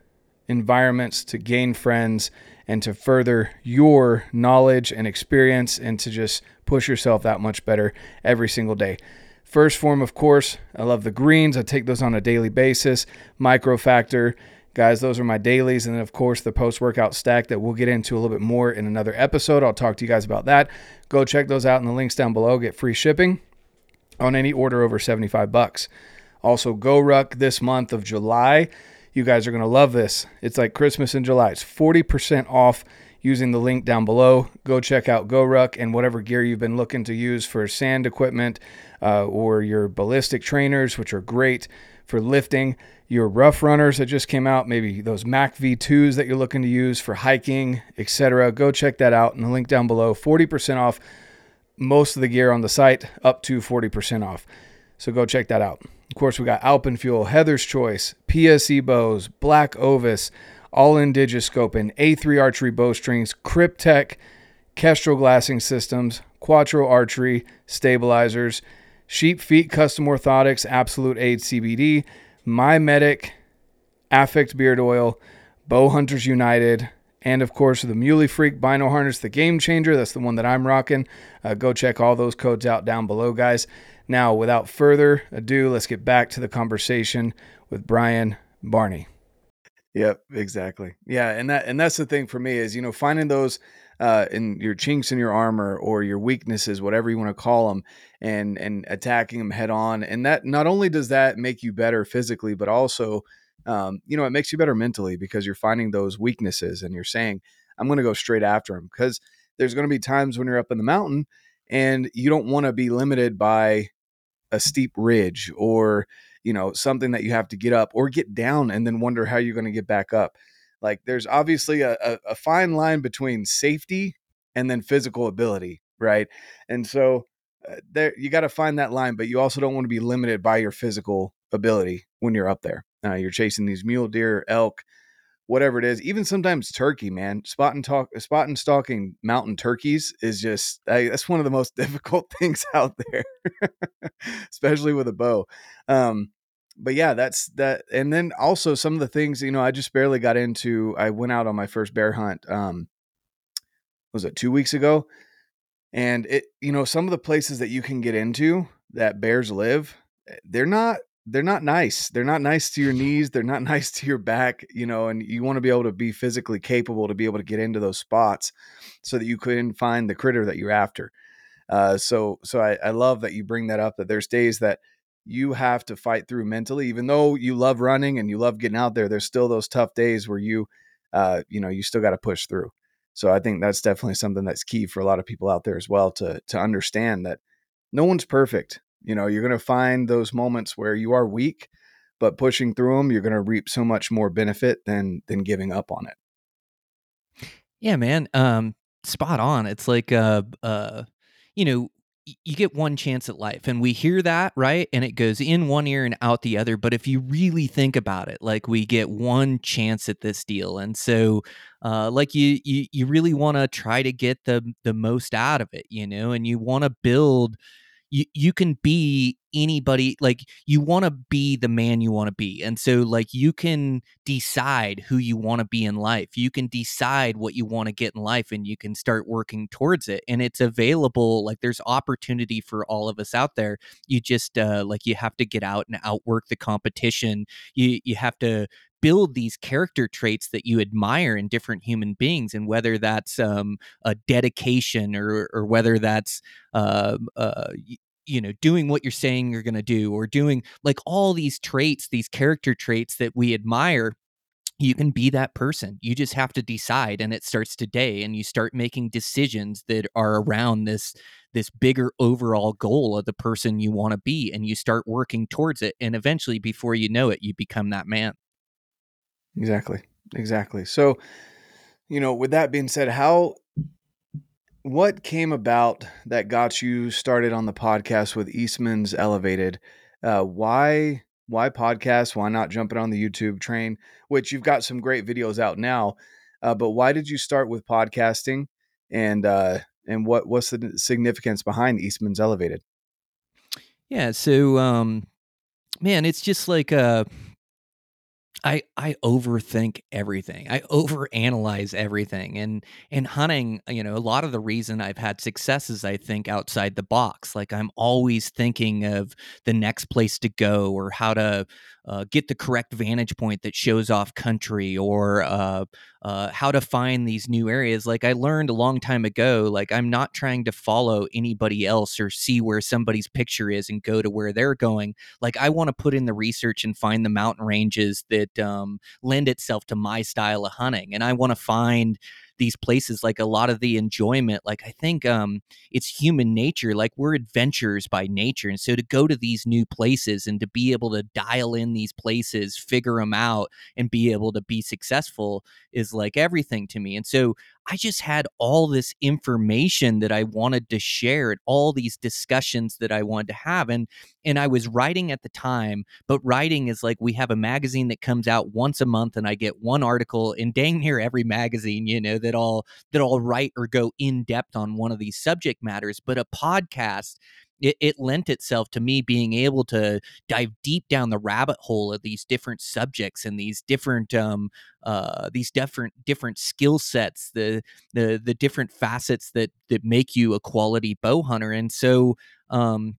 environments to gain friends and to further your knowledge and experience and to just push yourself that much better every single day. First Phorm, of course, I love the greens. I take those on a daily basis. Micro Factor, guys, those are my dailies. And then, of course, the post workout stack that we'll get into a little bit more in another episode. I'll talk to you guys about that. Go check those out in the links down below. Get free shipping on any order over 75 bucks. Also, GoRuck this month of July. You guys are going to love this. It's like Christmas in July. It's 40% off using the link down below. Go check out GoRuck and whatever gear you've been looking to use for sand equipment uh, or your ballistic trainers, which are great for lifting. Your rough runners that just came out, maybe those Mac V2s that you're looking to use for hiking, etc. Go check that out in the link down below. 40% off most of the gear on the site, up to 40% off. So go check that out. Of course, we got Alpenfuel, Heather's Choice, PSE bows, Black Ovis, Ollin Digiscope, A3 Archery bowstrings, Kryptek, Kestrel glassing systems, Quattro Archery, stabilizers, Sheep Feet Custom Orthotics, Absolute Aid CBD, My Medic, Affect Beard Oil, Bow Hunters United, and of course the Muley Freak Bino Harness, the Game Changer. That's the one that I'm rocking. Uh, go check all those codes out down below, guys. Now, without further ado, let's get back to the conversation with Brian Barney. Yep, exactly. Yeah, and that and that's the thing for me is you know finding those uh, in your chinks in your armor or your weaknesses, whatever you want to call them, and and attacking them head on. And that not only does that make you better physically, but also um, you know it makes you better mentally because you're finding those weaknesses and you're saying I'm going to go straight after them because there's going to be times when you're up in the mountain and you don't want to be limited by a steep ridge or you know something that you have to get up or get down and then wonder how you're going to get back up. Like there's obviously a, a, a fine line between safety and then physical ability right? And so uh, there you got to find that line but you also don't want to be limited by your physical ability when you're up there. Uh, you're chasing these mule deer elk whatever it is, even sometimes turkey, man, spot and talk, spot and stalking mountain turkeys is just that's one of the most difficult things out there, especially with a bow. Um, but yeah, that's that. And then also some of the things, you know, I just barely got into. I went out on my first bear hunt. Um, was it two weeks ago? And it, you know, some of the places that you can get into that bears live, eh, they're not they're not nice. They're not nice to your knees. They're not nice to your back, you know, and you want to be able to be physically capable to be able to get into those spots so that you can find the critter that you're after. Uh, so, so I, I love that you bring that up that there's days that you have to fight through mentally, even though you love running and you love getting out there, there's still those tough days where you, uh, you know, you still got to push through. So I think that's definitely something that's key for a lot of people out there as well to, to understand that no one's perfect you know, you're going to find those moments where you are weak, but pushing through them, you're going to reap so much more benefit than than giving up on it. Yeah, man. Um, spot on. It's like uh, uh, you know, you get one chance at life and we hear that right and it goes in one ear and out the other but if you really think about it like we get one chance at this deal and so uh, like you you, you really want to try to get the the most out of it you know and you want to build you you can be anybody like you want to be the man you want to be and so like you can decide who you want to be in life. You can decide what you want to get in life and you can start working towards it and it's available like there's opportunity for all of us out there. You just uh like you have to get out and outwork the competition. You you have to build these character traits that you admire in different human beings and whether that's um, a dedication or or whether that's uh, uh, you know doing what you're saying you're going to do or doing like all these traits these character traits that we admire you can be that person. You just have to decide and it starts today and you start making decisions that are around this this bigger overall goal of the person you want to be and you start working towards it and eventually before you know it you become that man. Exactly. Exactly. So you know with that being said how what came about that got you started on the podcast with Eastman's Elevated? Uh, why why podcast? Why not jumping on the YouTube train? Which you've got some great videos out now, uh, but why did you start with podcasting? And uh, and what what's the significance behind Eastman's Elevated? Yeah, so um, man, it's just like uh, I I overthink everything. I overanalyze everything. And in hunting, you know, a lot of the reason I've had success is I think outside the box. Like I'm always thinking of the next place to go or how to uh, get the correct vantage point that shows off country or uh, uh, how to find these new areas. Like I learned a long time ago, like I'm not trying to follow anybody else or see where somebody's picture is and go to where they're going. Like I want to put in the research and find the mountain ranges that um, lend itself to my style of hunting, and I want to find these places like a lot of the enjoyment like i think um it's human nature like we're adventurers by nature and so to go to these new places and to be able to dial in these places figure them out and be able to be successful is like everything to me and so I just had all this information that I wanted to share and all these discussions that I wanted to have. And and I was writing at the time, but writing is like we have a magazine that comes out once a month and I get one article in dang near every magazine, you know, that I'll that I'll write or go in depth on one of these subject matters. But a podcast it, it lent itself to me being able to dive deep down the rabbit hole of these different subjects and these different um uh these different different skill sets the the the different facets that that make you a quality bow hunter and so um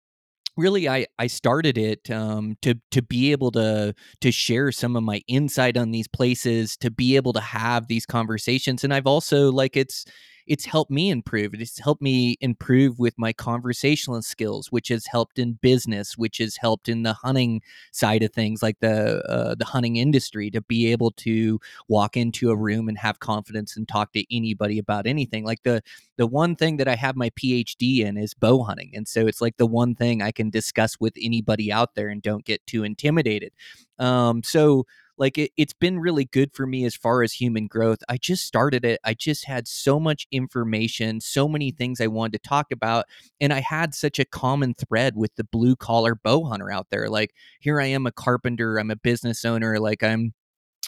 really I I started it um, to to be able to to share some of my insight on these places, to be able to have these conversations, and I've also like it's it's helped me improve. It's helped me improve with my conversational skills, which has helped in business, which has helped in the hunting side of things, like the uh, the hunting industry, to be able to walk into a room and have confidence and talk to anybody about anything. Like the the one thing that I have my PhD in is bow hunting, and so it's like the one thing I can discuss with anybody out there and don't get too intimidated. Um, so like it, it's been really good for me as far as human growth. I just started it. I just had so much information so many things i wanted to talk about and i had such a common thread with the blue collar bow hunter out there. Like here i am a carpenter i'm a business owner like i'm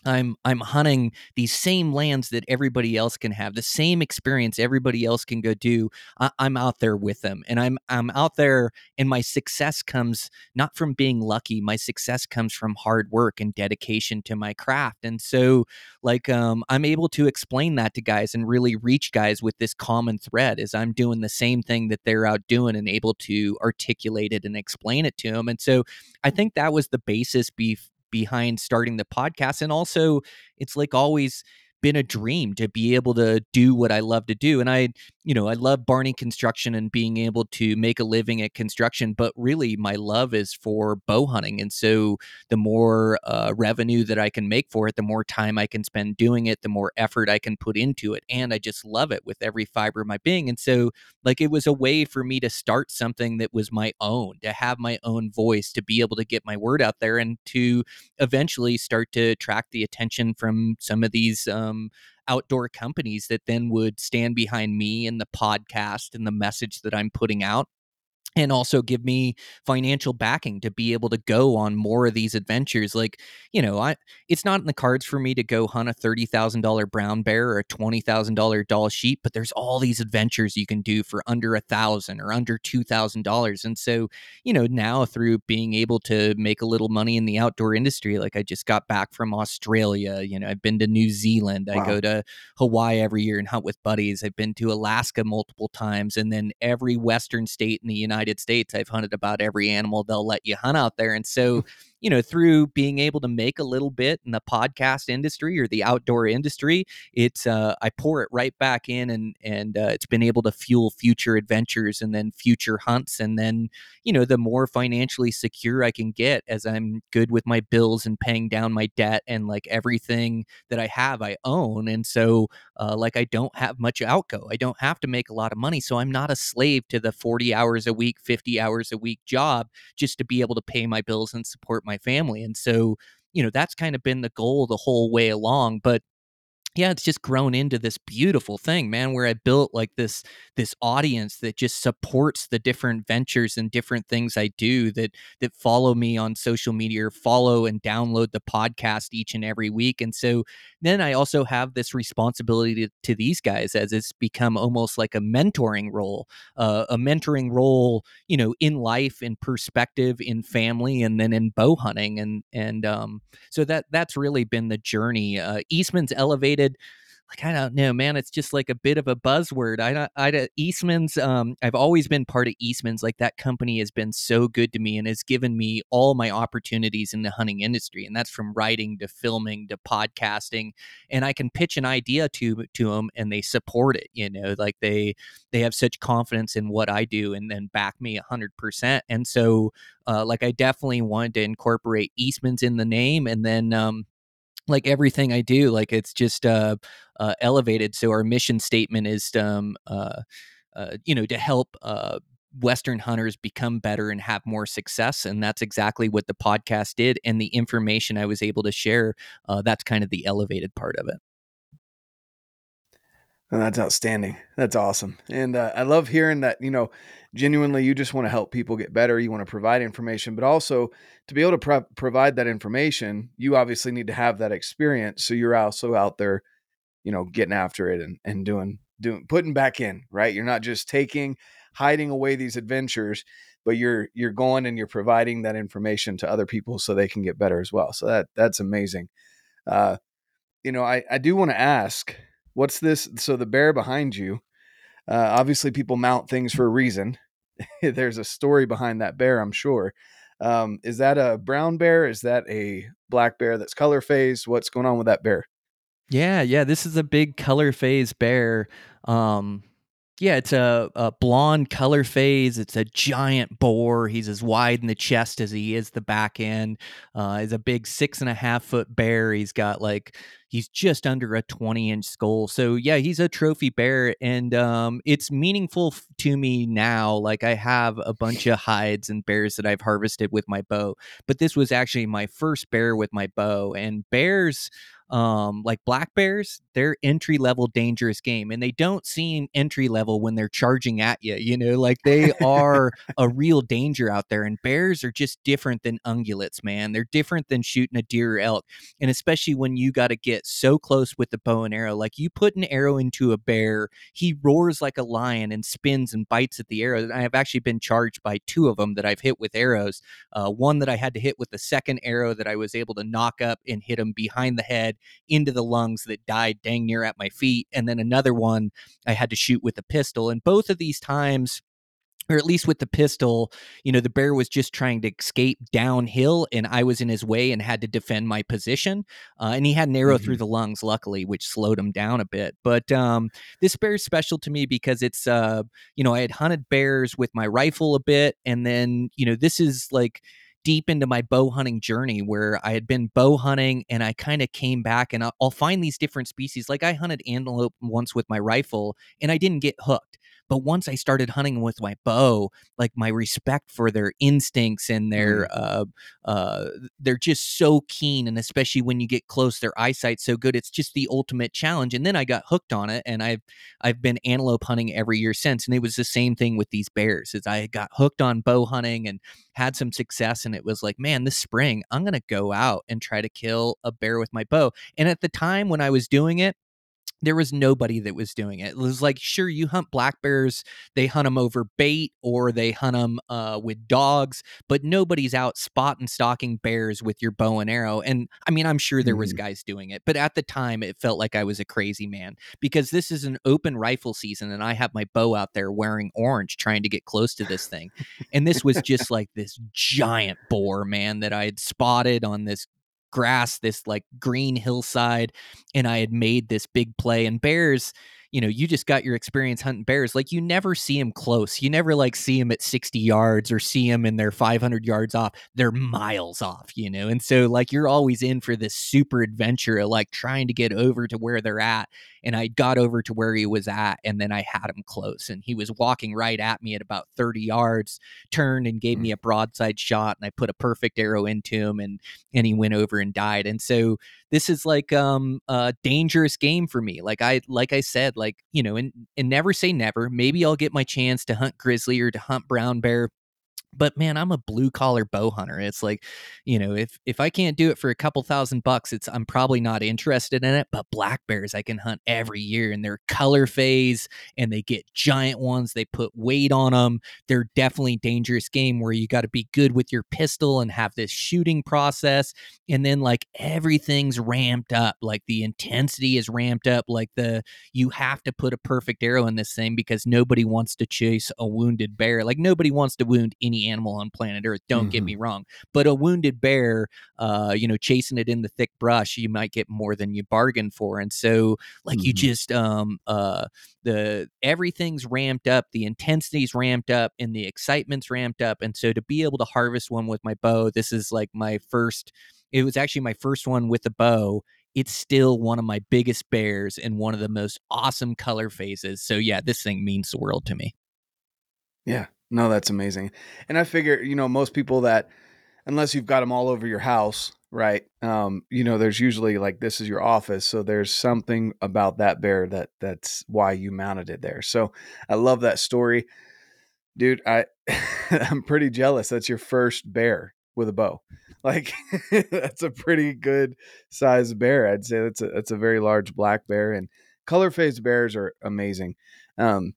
I'm I'm hunting these same lands that everybody else can have, the same experience everybody else can go do. I, am out there with them, and I'm I'm out there, and my success comes not from being lucky. My success comes from hard work and dedication to my craft, and so like um, I'm able to explain that to guys and really reach guys with this common thread. As I'm doing the same thing that they're out doing and able to articulate it and explain it to them, and so I think that was the basis be behind starting the podcast. And also, it's like always been a dream to be able to do what I love to do. And I, you know, I love Barney construction and being able to make a living at construction, but really my love is for bow hunting. And so the more uh, revenue that I can make for it, the more time I can spend doing it, the more effort I can put into it. And I just love it with every fiber of my being. And so, like, it was a way for me to start something that was my own, to have my own voice, to be able to get my word out there and to eventually start to attract the attention from some of these. Um, outdoor companies that then would stand behind me and the podcast and the message that I'm putting out and also give me financial backing to be able to go on more of these adventures like you know i it's not in the cards for me to go hunt a $30000 brown bear or a $20000 Dall sheep but there's all these adventures you can do for under a thousand or under $2000 and so you know now through being able to make a little money in the outdoor industry like i just got back from australia you know i've been to new zealand wow. i go to hawaii every year and hunt with buddies i've been to alaska multiple times and then every western state in the united United States, I've hunted about every animal they'll let you hunt out there. And so, you know, through being able to make a little bit in the podcast industry or the outdoor industry, it's uh, I pour it right back in, and and uh, it's been able to fuel future adventures and then future hunts, and then you know, the more financially secure I can get as I'm good with my bills and paying down my debt and like everything that I have, I own, and so uh, like I don't have much outgo. I don't have to make a lot of money, so I'm not a slave to the 40 hours a week, 50 hours a week job just to be able to pay my bills and support my family. And so, you know, that's kind of been the goal the whole way along. But yeah it's just grown into this beautiful thing man where i built like this this audience that just supports the different ventures and different things i do that that follow me on social media or follow and download the podcast each and every week and so then i also have this responsibility to, to these guys as it's become almost like a mentoring role uh, a mentoring role you know in life in perspective in family and then in bow hunting and and um so that that's really been the journey uh, eastman's elevated like I don't know, man. It's just like a bit of a buzzword. I don't. I Eastman's. Um, I've always been part of Eastman's. Like that company has been so good to me and has given me all my opportunities in the hunting industry, and that's from writing to filming to podcasting. And I can pitch an idea to to them, and they support it. You know, like they they have such confidence in what I do, and then back me a hundred percent. And so, uh, like I definitely wanted to incorporate Eastman's in the name, and then um, like everything I do, like it's just uh, uh, elevated. So our mission statement is, um, uh, uh, you know, to help uh, Western hunters become better and have more success, and that's exactly what the podcast did. And the information I was able to share, uh, that's kind of the elevated part of it. And that's outstanding. That's awesome. And uh, I love hearing that, you know, genuinely you just want to help people get better. You want to provide information, but also to be able to pro- provide that information, you obviously need to have that experience. So you're also out there, you know, getting after it and, and doing, doing, putting back in, right? You're not just taking, hiding away these adventures, but you're, you're going and you're providing that information to other people so they can get better as well. So that, that's amazing. Uh, you know, I, I do want to ask, what's this? So the bear behind you, uh, obviously people mount things for a reason. There's a story behind that bear, I'm sure. Um, is that a brown bear? Is that a black bear that's color phased? What's going on with that bear? Yeah, yeah, this is a big color phase bear. Um, yeah, it's a, a blonde color phase. It's a giant boar. He's as wide in the chest as he is the back end. Uh, he's a big six and a half foot bear. He's got like he's just under a 20 inch skull. So yeah, he's a trophy bear, and um, it's meaningful to me now. Like I have a bunch of hides and bears that I've harvested with my bow, but this was actually my first bear with my bow. And bears um, like black bears, they're entry level dangerous game, and they don't seem entry level when they're charging at you. You know, like they are a real danger out there. And bears are just different than ungulates, man. They're different than shooting a deer or elk, and especially when you got to get so close with the bow and arrow. Like you put an arrow into a bear, he roars like a lion and spins and bites at the arrow. And I have actually been charged by two of them that I've hit with arrows. Uh, one that I had to hit with the second arrow that I was able to knock up and hit him behind the head into the lungs that died dang near at my feet. And then another one I had to shoot with a pistol. And both of these times, or at least with the pistol, you know, the bear was just trying to escape downhill and I was in his way and had to defend my position. Uh, and he had an arrow mm-hmm. through the lungs, luckily, which slowed him down a bit. But um, this bear is special to me because it's, uh, you know, I had hunted bears with my rifle a bit. And then, you know, this is like, deep into my bow hunting journey where I had been bow hunting and I kind of came back and I'll, I'll, find these different species. Like I hunted antelope once with my rifle and I didn't get hooked. But once I started hunting with my bow, like my respect for their instincts and their mm. uh, uh, they're just so keen, and especially when you get close, their eyesight's so good. It's just the ultimate challenge. And then I got hooked on it, and I've I've been antelope hunting every year since. And it was the same thing with these bears. As I got hooked on bow hunting and had some success, and it was like, man, this spring I'm gonna go out and try to kill a bear with my bow. And at the time when I was doing it, there was nobody that was doing it. It was like, sure, you hunt black bears, they hunt them over bait or they hunt them uh, with dogs, but nobody's out spot and stalking bears with your bow and arrow. And I mean, I'm sure there was mm. guys doing it, but at the time, it felt like I was a crazy man because this is an open rifle season, and I have my bow out there wearing orange, trying to get close to this thing. and this was just like this giant boar, man, that I had spotted on this grass, this like green hillside, and I had made this big play. And bears, you know, you just got your experience hunting bears. Like you never see them close. You never like see them at 60 yards or see them in their 500 yards off. They're miles off, you know? And so like you're always in for this super adventure of like trying to get over to where they're at. And I got over to where he was at and then I had him close and he was walking right at me at about 30 yards, turned and gave me mm. a broadside shot and I put a perfect arrow into him and and he went over and died. And so this is like um a dangerous game for me. Like I like I said, like you know, and and never say never. Maybe I'll get my chance to hunt grizzly or to hunt brown bear but man i'm a blue collar bow hunter it's like you know if if i can't do it for a couple thousand bucks it's i'm probably not interested in it but black bears i can hunt every year and they're color phase and they get giant ones they put weight on them they're definitely dangerous game where you got to be good with your pistol and have this shooting process and then like everything's ramped up like the intensity is ramped up like the you have to put a perfect arrow in this thing because nobody wants to chase a wounded bear like nobody wants to wound any animal on planet Earth. Don't mm-hmm. get me wrong, but a wounded bear, uh, you know, chasing it in the thick brush, you might get more than you bargained for. And so, like, mm-hmm. you just um uh the everything's ramped up, the intensity's ramped up, and the excitement's ramped up. And so, to be able to harvest one with my bow, this is like my first. It was actually my first one with a bow it's still one of my biggest bears and one of the most awesome color phases. So yeah, this thing means the world to me. Yeah, no, that's amazing. And I figure, you know, most people that, unless you've got them all over your house, right? Um, you know, there's usually like this is your office, so there's something about that bear that that's why you mounted it there. So I love that story, dude. I I'm pretty jealous. That's your first bear with a bow. Like that's a pretty good size bear. I'd say that's a that's a very large black bear, and color phase bears are amazing. Um,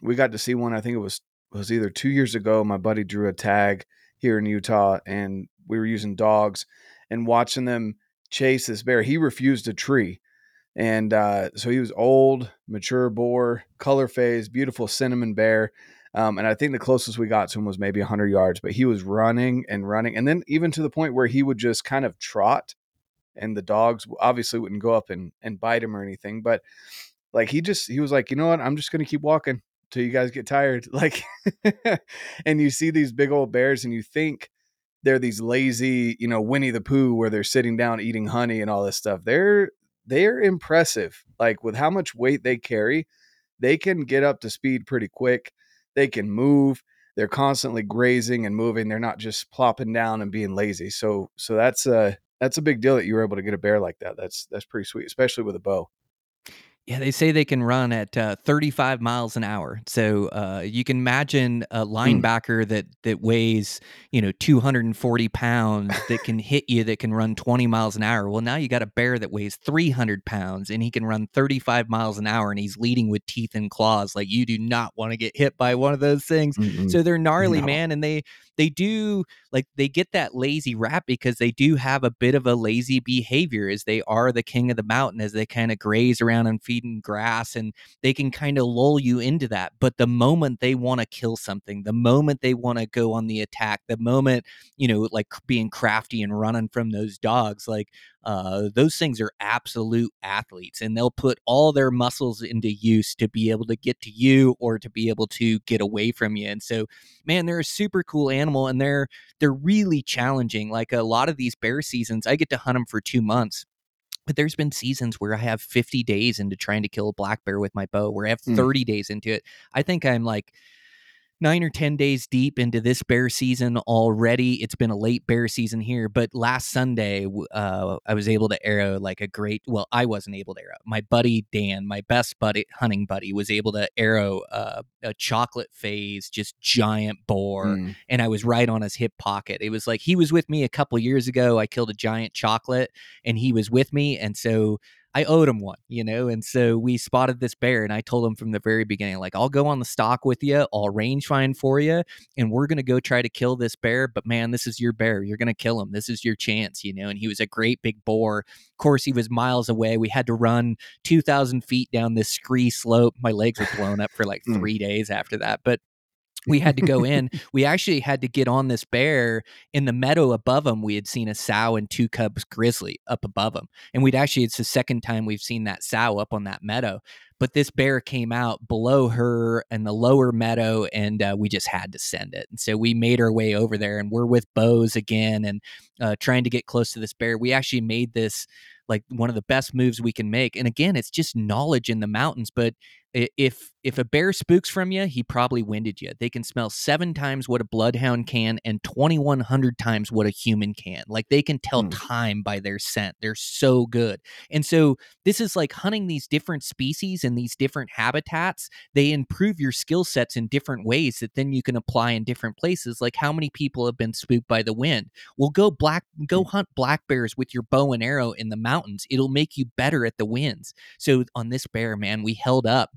we got to see one. I think it was was either two years ago. My buddy drew a tag here in Utah, and we were using dogs and watching them chase this bear. He refused a tree. And uh, so he was old, mature boar, color phase, beautiful cinnamon bear. Um, and I think the closest we got to him was maybe 100 yards, but he was running and running. And then even to the point where he would just kind of trot, and the dogs obviously wouldn't go up and, and bite him or anything. But like he just, he was like, you know what? I'm just going to keep walking till you guys get tired. Like, and you see these big old bears and you think they're these lazy, you know, Winnie the Pooh where they're sitting down eating honey and all this stuff. They're, they're impressive. Like with how much weight they carry, they can get up to speed pretty quick. They can move. They're constantly grazing and moving. They're not just plopping down and being lazy. So, so that's a, that's a big deal that you were able to get a bear like that. That's, that's pretty sweet, especially with a bow. Yeah, they say they can run at uh, 35 miles an hour. So uh, you can imagine a hmm. linebacker mm. that that weighs you know 240 pounds that can hit you that can run 20 miles an hour. Well, now you got a bear that weighs 300 pounds and he can run 35 miles an hour and he's leading with teeth and claws. Like you do not want to get hit by one of those things. Mm-mm. So they're gnarly, no. man, and they they do like they get that lazy rap because they do have a bit of a lazy behavior as they are the king of the mountain as they kind of graze around and feeding grass and they can kind of lull you into that. But the moment they want to kill something the moment they want to go on the attack the moment you know like being crafty and running from those dogs like uh, those things are absolute athletes and they'll put all their muscles into use to be able to get to you or to be able to get away from you. And so, man, they're a super cool animal and they're they're really challenging. Like a lot of these bear seasons, I get to hunt them for two months. But there's been seasons where I have 50 days into trying to kill a black bear with my bow, where I have 30 mm. days into it. I think I'm like nine or 10 days deep into this bear season already. It's been a late bear season here, but last Sunday, uh, I was able to arrow like a great, well, I wasn't able to arrow. My buddy Dan, my best buddy, hunting buddy, was able to arrow uh, a chocolate phase, just giant boar. Mm. And I was right on his hip pocket. It was like he was with me a couple years ago. I killed a giant chocolate and he was with me. And so I owed him one, you know, and so we spotted this bear, and I told him from the very beginning, like, I'll go on the stock with you, I'll range find for you, and we're gonna go try to kill this bear. But man, this is your bear. You're gonna kill him. This is your chance, you know. And he was a great big boar. Of course, he was miles away. We had to run two thousand feet down this scree slope. My legs were blown up for like hmm. three days after that, but we had to go in. we actually had to get on this bear in the meadow above him. We had seen a sow and two cubs grizzly up above him. And we'd actually, it's the second time we've seen that sow up on that meadow. But this bear came out below her in the lower meadow, and uh, we just had to send it. And so we made our way over there, and we're with bows again and uh, trying to get close to this bear. We actually made this like one of the best moves we can make. And again, it's just knowledge in the mountains. But if if a bear spooks from you, he probably winded you. They can smell seven times what a bloodhound can and 2,100 times what a human can. Like they can tell mm. time by their scent. They're so good. And so this is like hunting these different species in these different habitats. They improve your skill sets in different ways that then you can apply in different places. Like how many people have been spooked by the wind? Well, go black, go mm. hunt black bears with your bow and arrow in the mountains. It'll make you better at the winds. So on this bear, man, we held up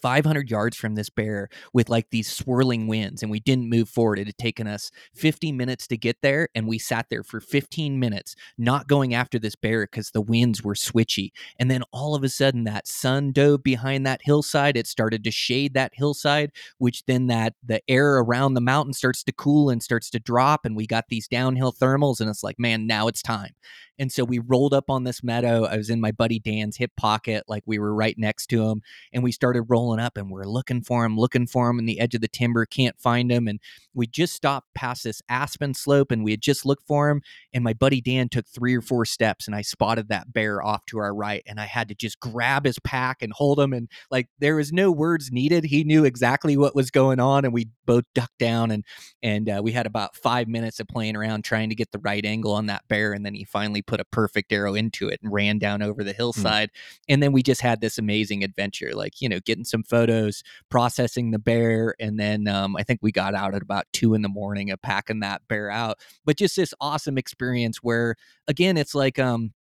500 yards from this bear with like these swirling winds and we didn't move forward. It had taken us 50 minutes to get there and we sat there for 15 minutes not going after this bear because the winds were switchy. And then all of a sudden that sun dove behind that hillside. It started to shade that hillside which then that the air around the mountain starts to cool and starts to drop and we got these downhill thermals and it's like man now it's time and so we rolled up on this meadow. I was in my buddy Dan's hip pocket, like we were right next to him. And we started rolling up and we're looking for him, looking for him in the edge of the timber, can't find him. And we just stopped past this aspen slope and we had just looked for him. And my buddy Dan took three or four steps and I spotted that bear off to our right. And I had to just grab his pack and hold him. And like there was no words needed. He knew exactly what was going on. And we both ducked down and and uh, we had about five minutes of playing around trying to get the right angle on that bear. And then he finally put a perfect arrow into it and ran down over the hmm. hillside. Mm. And then we just had this amazing adventure, like, you know, getting some photos, processing the bear. And then um, I think we got out at about two in the morning of packing that bear out. But just this awesome experience where, again, it's like, um,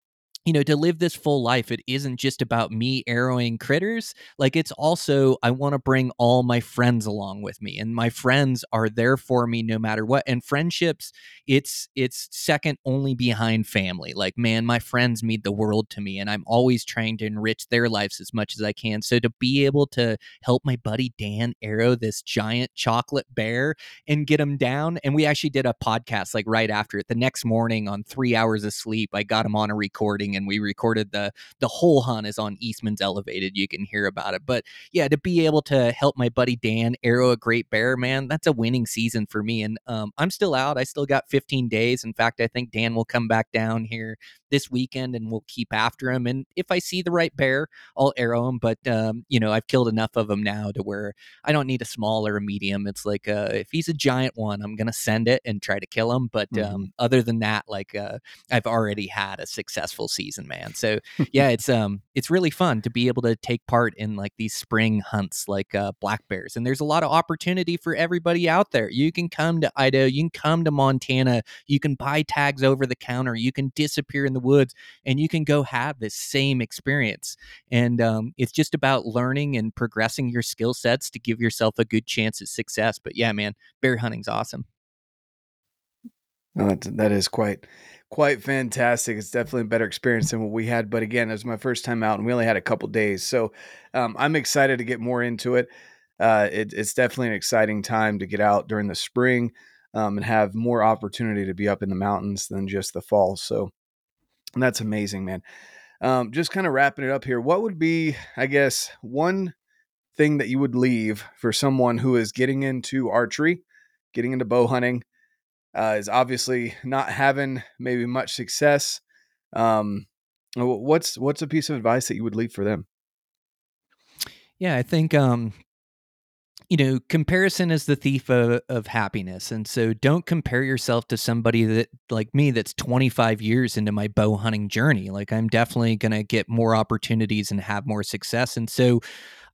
you know, to live this full life, it isn't just about me arrowing critters. Like, it's also, I want to bring all my friends along with me, and my friends are there for me no matter what. And friendships, it's, it's second only behind family. Like, man, my friends mean the world to me, and I'm always trying to enrich their lives as much as I can. So, to be able to help my buddy Dan arrow this giant chocolate bear and get him down, and we actually did a podcast like right after it. The next morning on three hours of sleep, I got him on a recording and we recorded the the whole hunt is on Eastman's Elevated. You can hear about it. But yeah, to be able to help my buddy Dan arrow a great bear, man, that's a winning season for me. And um, I'm still out. I still got 15 days. In fact, I think Dan will come back down here this weekend and we'll keep after him. And if I see the right bear, I'll arrow him. But um, you know, I've killed enough of them now to where I don't need a small or a medium. It's like uh, if he's a giant one, I'm gonna send it and try to kill him. But mm-hmm. um, other than that, like uh, I've already had a successful season season, man. So yeah, it's um it's really fun to be able to take part in like these spring hunts like uh, black bears. And there's a lot of opportunity for everybody out there. You can come to Idaho, you can come to Montana, you can buy tags over the counter, you can disappear in the woods, and you can go have this same experience. And um, it's just about learning and progressing your skill sets to give yourself a good chance at success. But yeah, man, bear hunting's awesome. No, that, that is quite quite fantastic. It's definitely a better experience than what we had. But again, it was my first time out, and we only had a couple days, so um, I'm excited to get more into it. Uh, it. It's definitely an exciting time to get out during the spring um, and have more opportunity to be up in the mountains than just the fall. So that's amazing, man. Um, just kind of wrapping it up here. What would be, I guess, one thing that you would leave for someone who is getting into archery, getting into bow hunting? Uh, is obviously not having maybe much success. Um, what's what's a piece of advice that you would leave for them? Yeah, I think um, you know comparison is the thief of, of, happiness, and so don't compare yourself to somebody that like me that's 25 years into my bow hunting journey. Like I'm definitely gonna get more opportunities and have more success, and so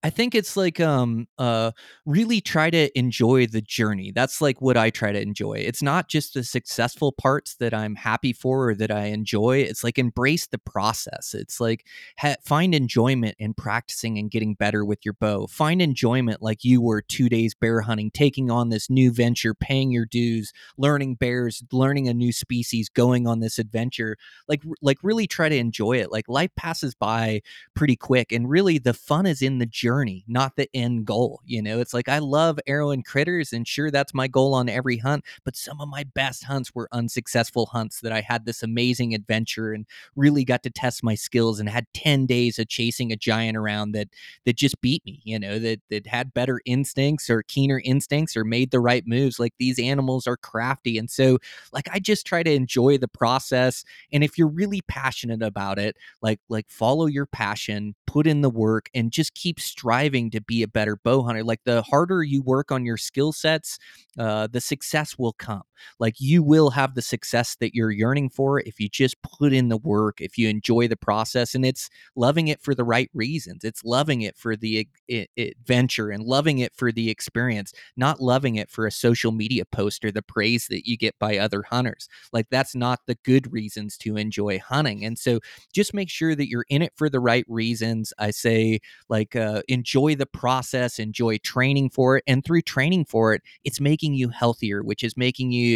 I think it's like um uh really try to enjoy the journey. That's like what I try to enjoy. It's not just the successful parts that I'm happy for or that I enjoy. It's like embrace the process. It's like ha- find enjoyment in practicing and getting better with your bow. Find enjoyment like you were 2 days bear hunting, taking on this new venture, paying your dues, learning bears, learning a new species, going on this adventure. Like like really try to enjoy it. Like life passes by pretty quick and really the fun is in the journey journey, not the end goal. You know, it's like I love arrowing critters, and sure, that's my goal on every hunt. But some of my best hunts were unsuccessful hunts that I had this amazing adventure and really got to test my skills and had 10 days of chasing a giant around that that just beat me, you know, that that had better instincts or keener instincts or made the right moves. Like these animals are crafty. And so like I just try to enjoy the process. And if you're really passionate about it, like like follow your passion, put in the work and just keep striving to be a better bow hunter. Like the harder you work on your skill sets, uh, the success will come. Like you will have the success that you're yearning for if you just put in the work, if you enjoy the process, and it's loving it for the right reasons. It's loving it for the adventure and loving it for the experience, not loving it for a social media post or the praise that you get by other hunters. Like that's not the good reasons to enjoy hunting. And so just make sure that you're in it for the right reasons. I say, like, uh, enjoy the process, enjoy training for it. And through training for it, it's making you healthier, which is making you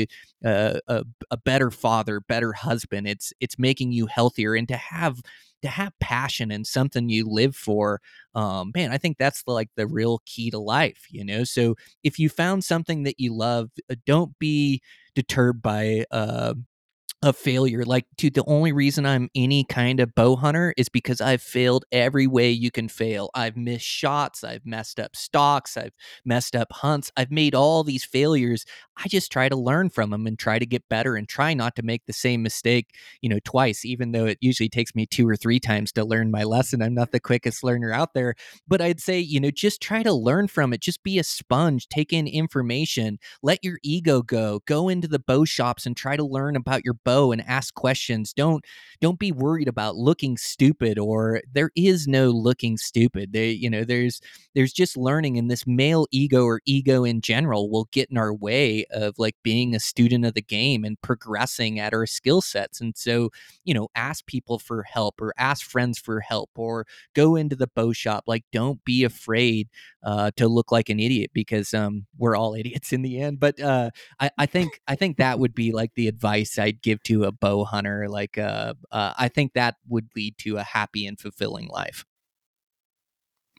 uh, a, a better father, better husband. It's, it's making you healthier. And to have, to have passion and something you live for um, man i think that's the, like the real key to life you know so if you found something that you love uh, don't be deterred by uh, a failure. Like, dude, the only reason I'm any kind of bow hunter is because I've failed every way you can fail. I've missed shots, I've messed up stocks, I've messed up hunts, I've made all these failures. I just try to learn from them and try to get better and try not to make the same mistake, you know, twice, even though it usually takes me two or three times to learn my lesson. I'm not the quickest learner out there, but I'd say, you know, just try to learn from it. Just be a sponge, take in information, let your ego go, go into the bow shops and try to learn about your bow and ask questions. Don't don't be worried about looking stupid or there is no looking stupid. They, you know, there's there's just learning and this male ego or ego in general will get in our way of like being a student of the game and progressing at our skill sets. And so, you know, ask people for help or ask friends for help or go into the bow shop. Like don't be afraid uh, to look like an idiot because um, we're all idiots in the end. But uh, I, I think I think that would be like the advice I'd give to a bow hunter. Like, uh, uh, I think that would lead to a happy and fulfilling life.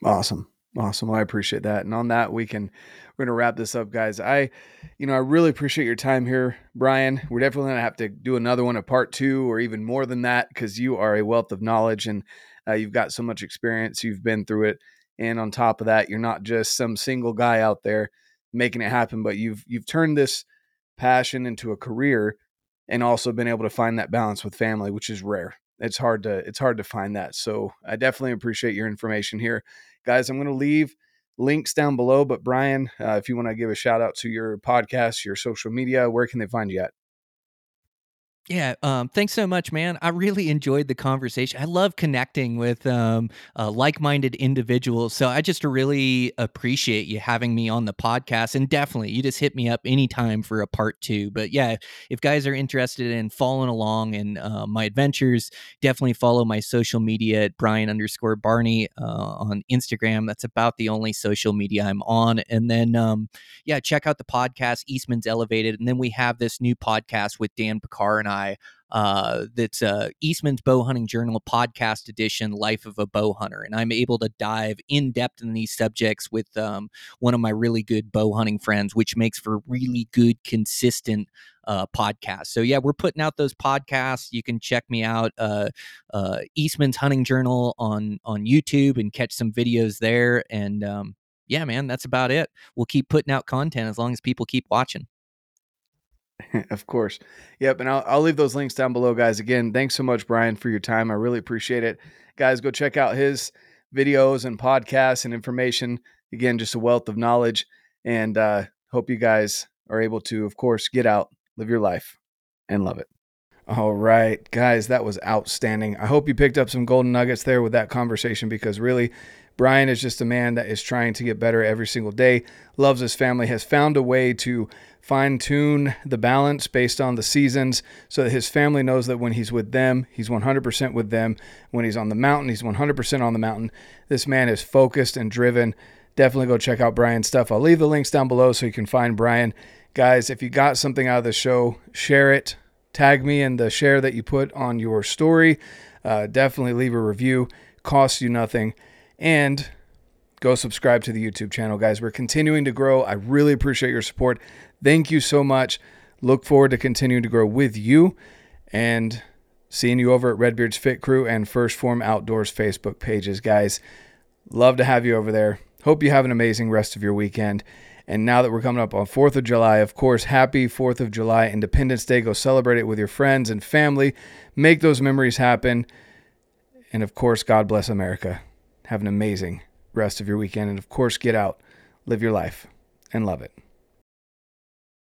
Awesome. Awesome. Well, I appreciate that. And on that, we can, we're to wrap this up, guys. I, you know, I really appreciate your time here, Brian. We're definitely to have to do another one, a part two, or even more than that, because you are a wealth of knowledge and uh, you've got so much experience. You've been through it. And on top of that, you're not just some single guy out there making it happen, but you've, you've turned this passion into a career and also been able to find that balance with family, which is rare. It's hard to it's hard to find that. So I definitely appreciate your information here, guys. I'm going to leave links down below. But Brian, uh, if you want to give a shout out to your podcast, your social media, where can they find you at? Yeah, um, thanks so much, man. I really enjoyed the conversation. I love connecting with um, uh, like-minded individuals. So I just really appreciate you having me on the podcast. And definitely, you just hit me up anytime for a part two. But yeah, if guys are interested in following along in uh, my adventures, definitely follow my social media at Brian underscore Barney uh, on Instagram. That's about the only social media I'm on. And then, um, yeah, check out the podcast Eastman's Elevated. And then we have this new podcast with Dan Pickar and I uh, that's uh, Eastman's Bow Hunting Journal podcast edition, Life of a Bow Hunter. And I'm able to dive in depth in these subjects with um, one of my really good bow hunting friends, which makes for really good, consistent uh, podcasts. So, yeah, we're putting out those podcasts. You can check me out, uh, uh, Eastman's Hunting Journal on, on YouTube and catch some videos there. And um, yeah, man, that's about it. We'll keep putting out content as long as people keep watching. of course. Yep. And I'll, I'll leave those links down below, guys. Again, thanks so much, Brian, for your time. I really appreciate it. Guys, go check out his videos and podcasts and information. Again, just a wealth of knowledge. And uh, hope you guys are able to, of course, get out, live your life, and love it. All right, guys, that was outstanding. I hope you picked up some golden nuggets there with that conversation because really, Brian is just a man that is trying to get better every single day, loves his family, has found a way to fine tune the balance based on the seasons so that his family knows that when he's with them, he's 100% with them. When he's on the mountain, he's 100% on the mountain. This man is focused and driven. Definitely go check out Brian's stuff. I'll leave the links down below so you can find Brian. Guys, if you got something out of the show, share it. Tag me in the share that you put on your story. Uh, definitely leave a review. Costs you nothing. And go subscribe to the YouTube channel, guys. We're continuing to grow. I really appreciate your support. Thank you so much. Look forward to continuing to grow with you and seeing you over at Redbeard's Fit Crew and 1st Phorm Outdoors Facebook pages, guys. Love to have you over there. Hope you have an amazing rest of your weekend. And now that we're coming up on 4th of July, of course, happy 4th of July, Independence Day. Go celebrate it with your friends and family. Make those memories happen. And of course, God bless America. Have an amazing rest of your weekend. And of course, get out, live your life, and love it.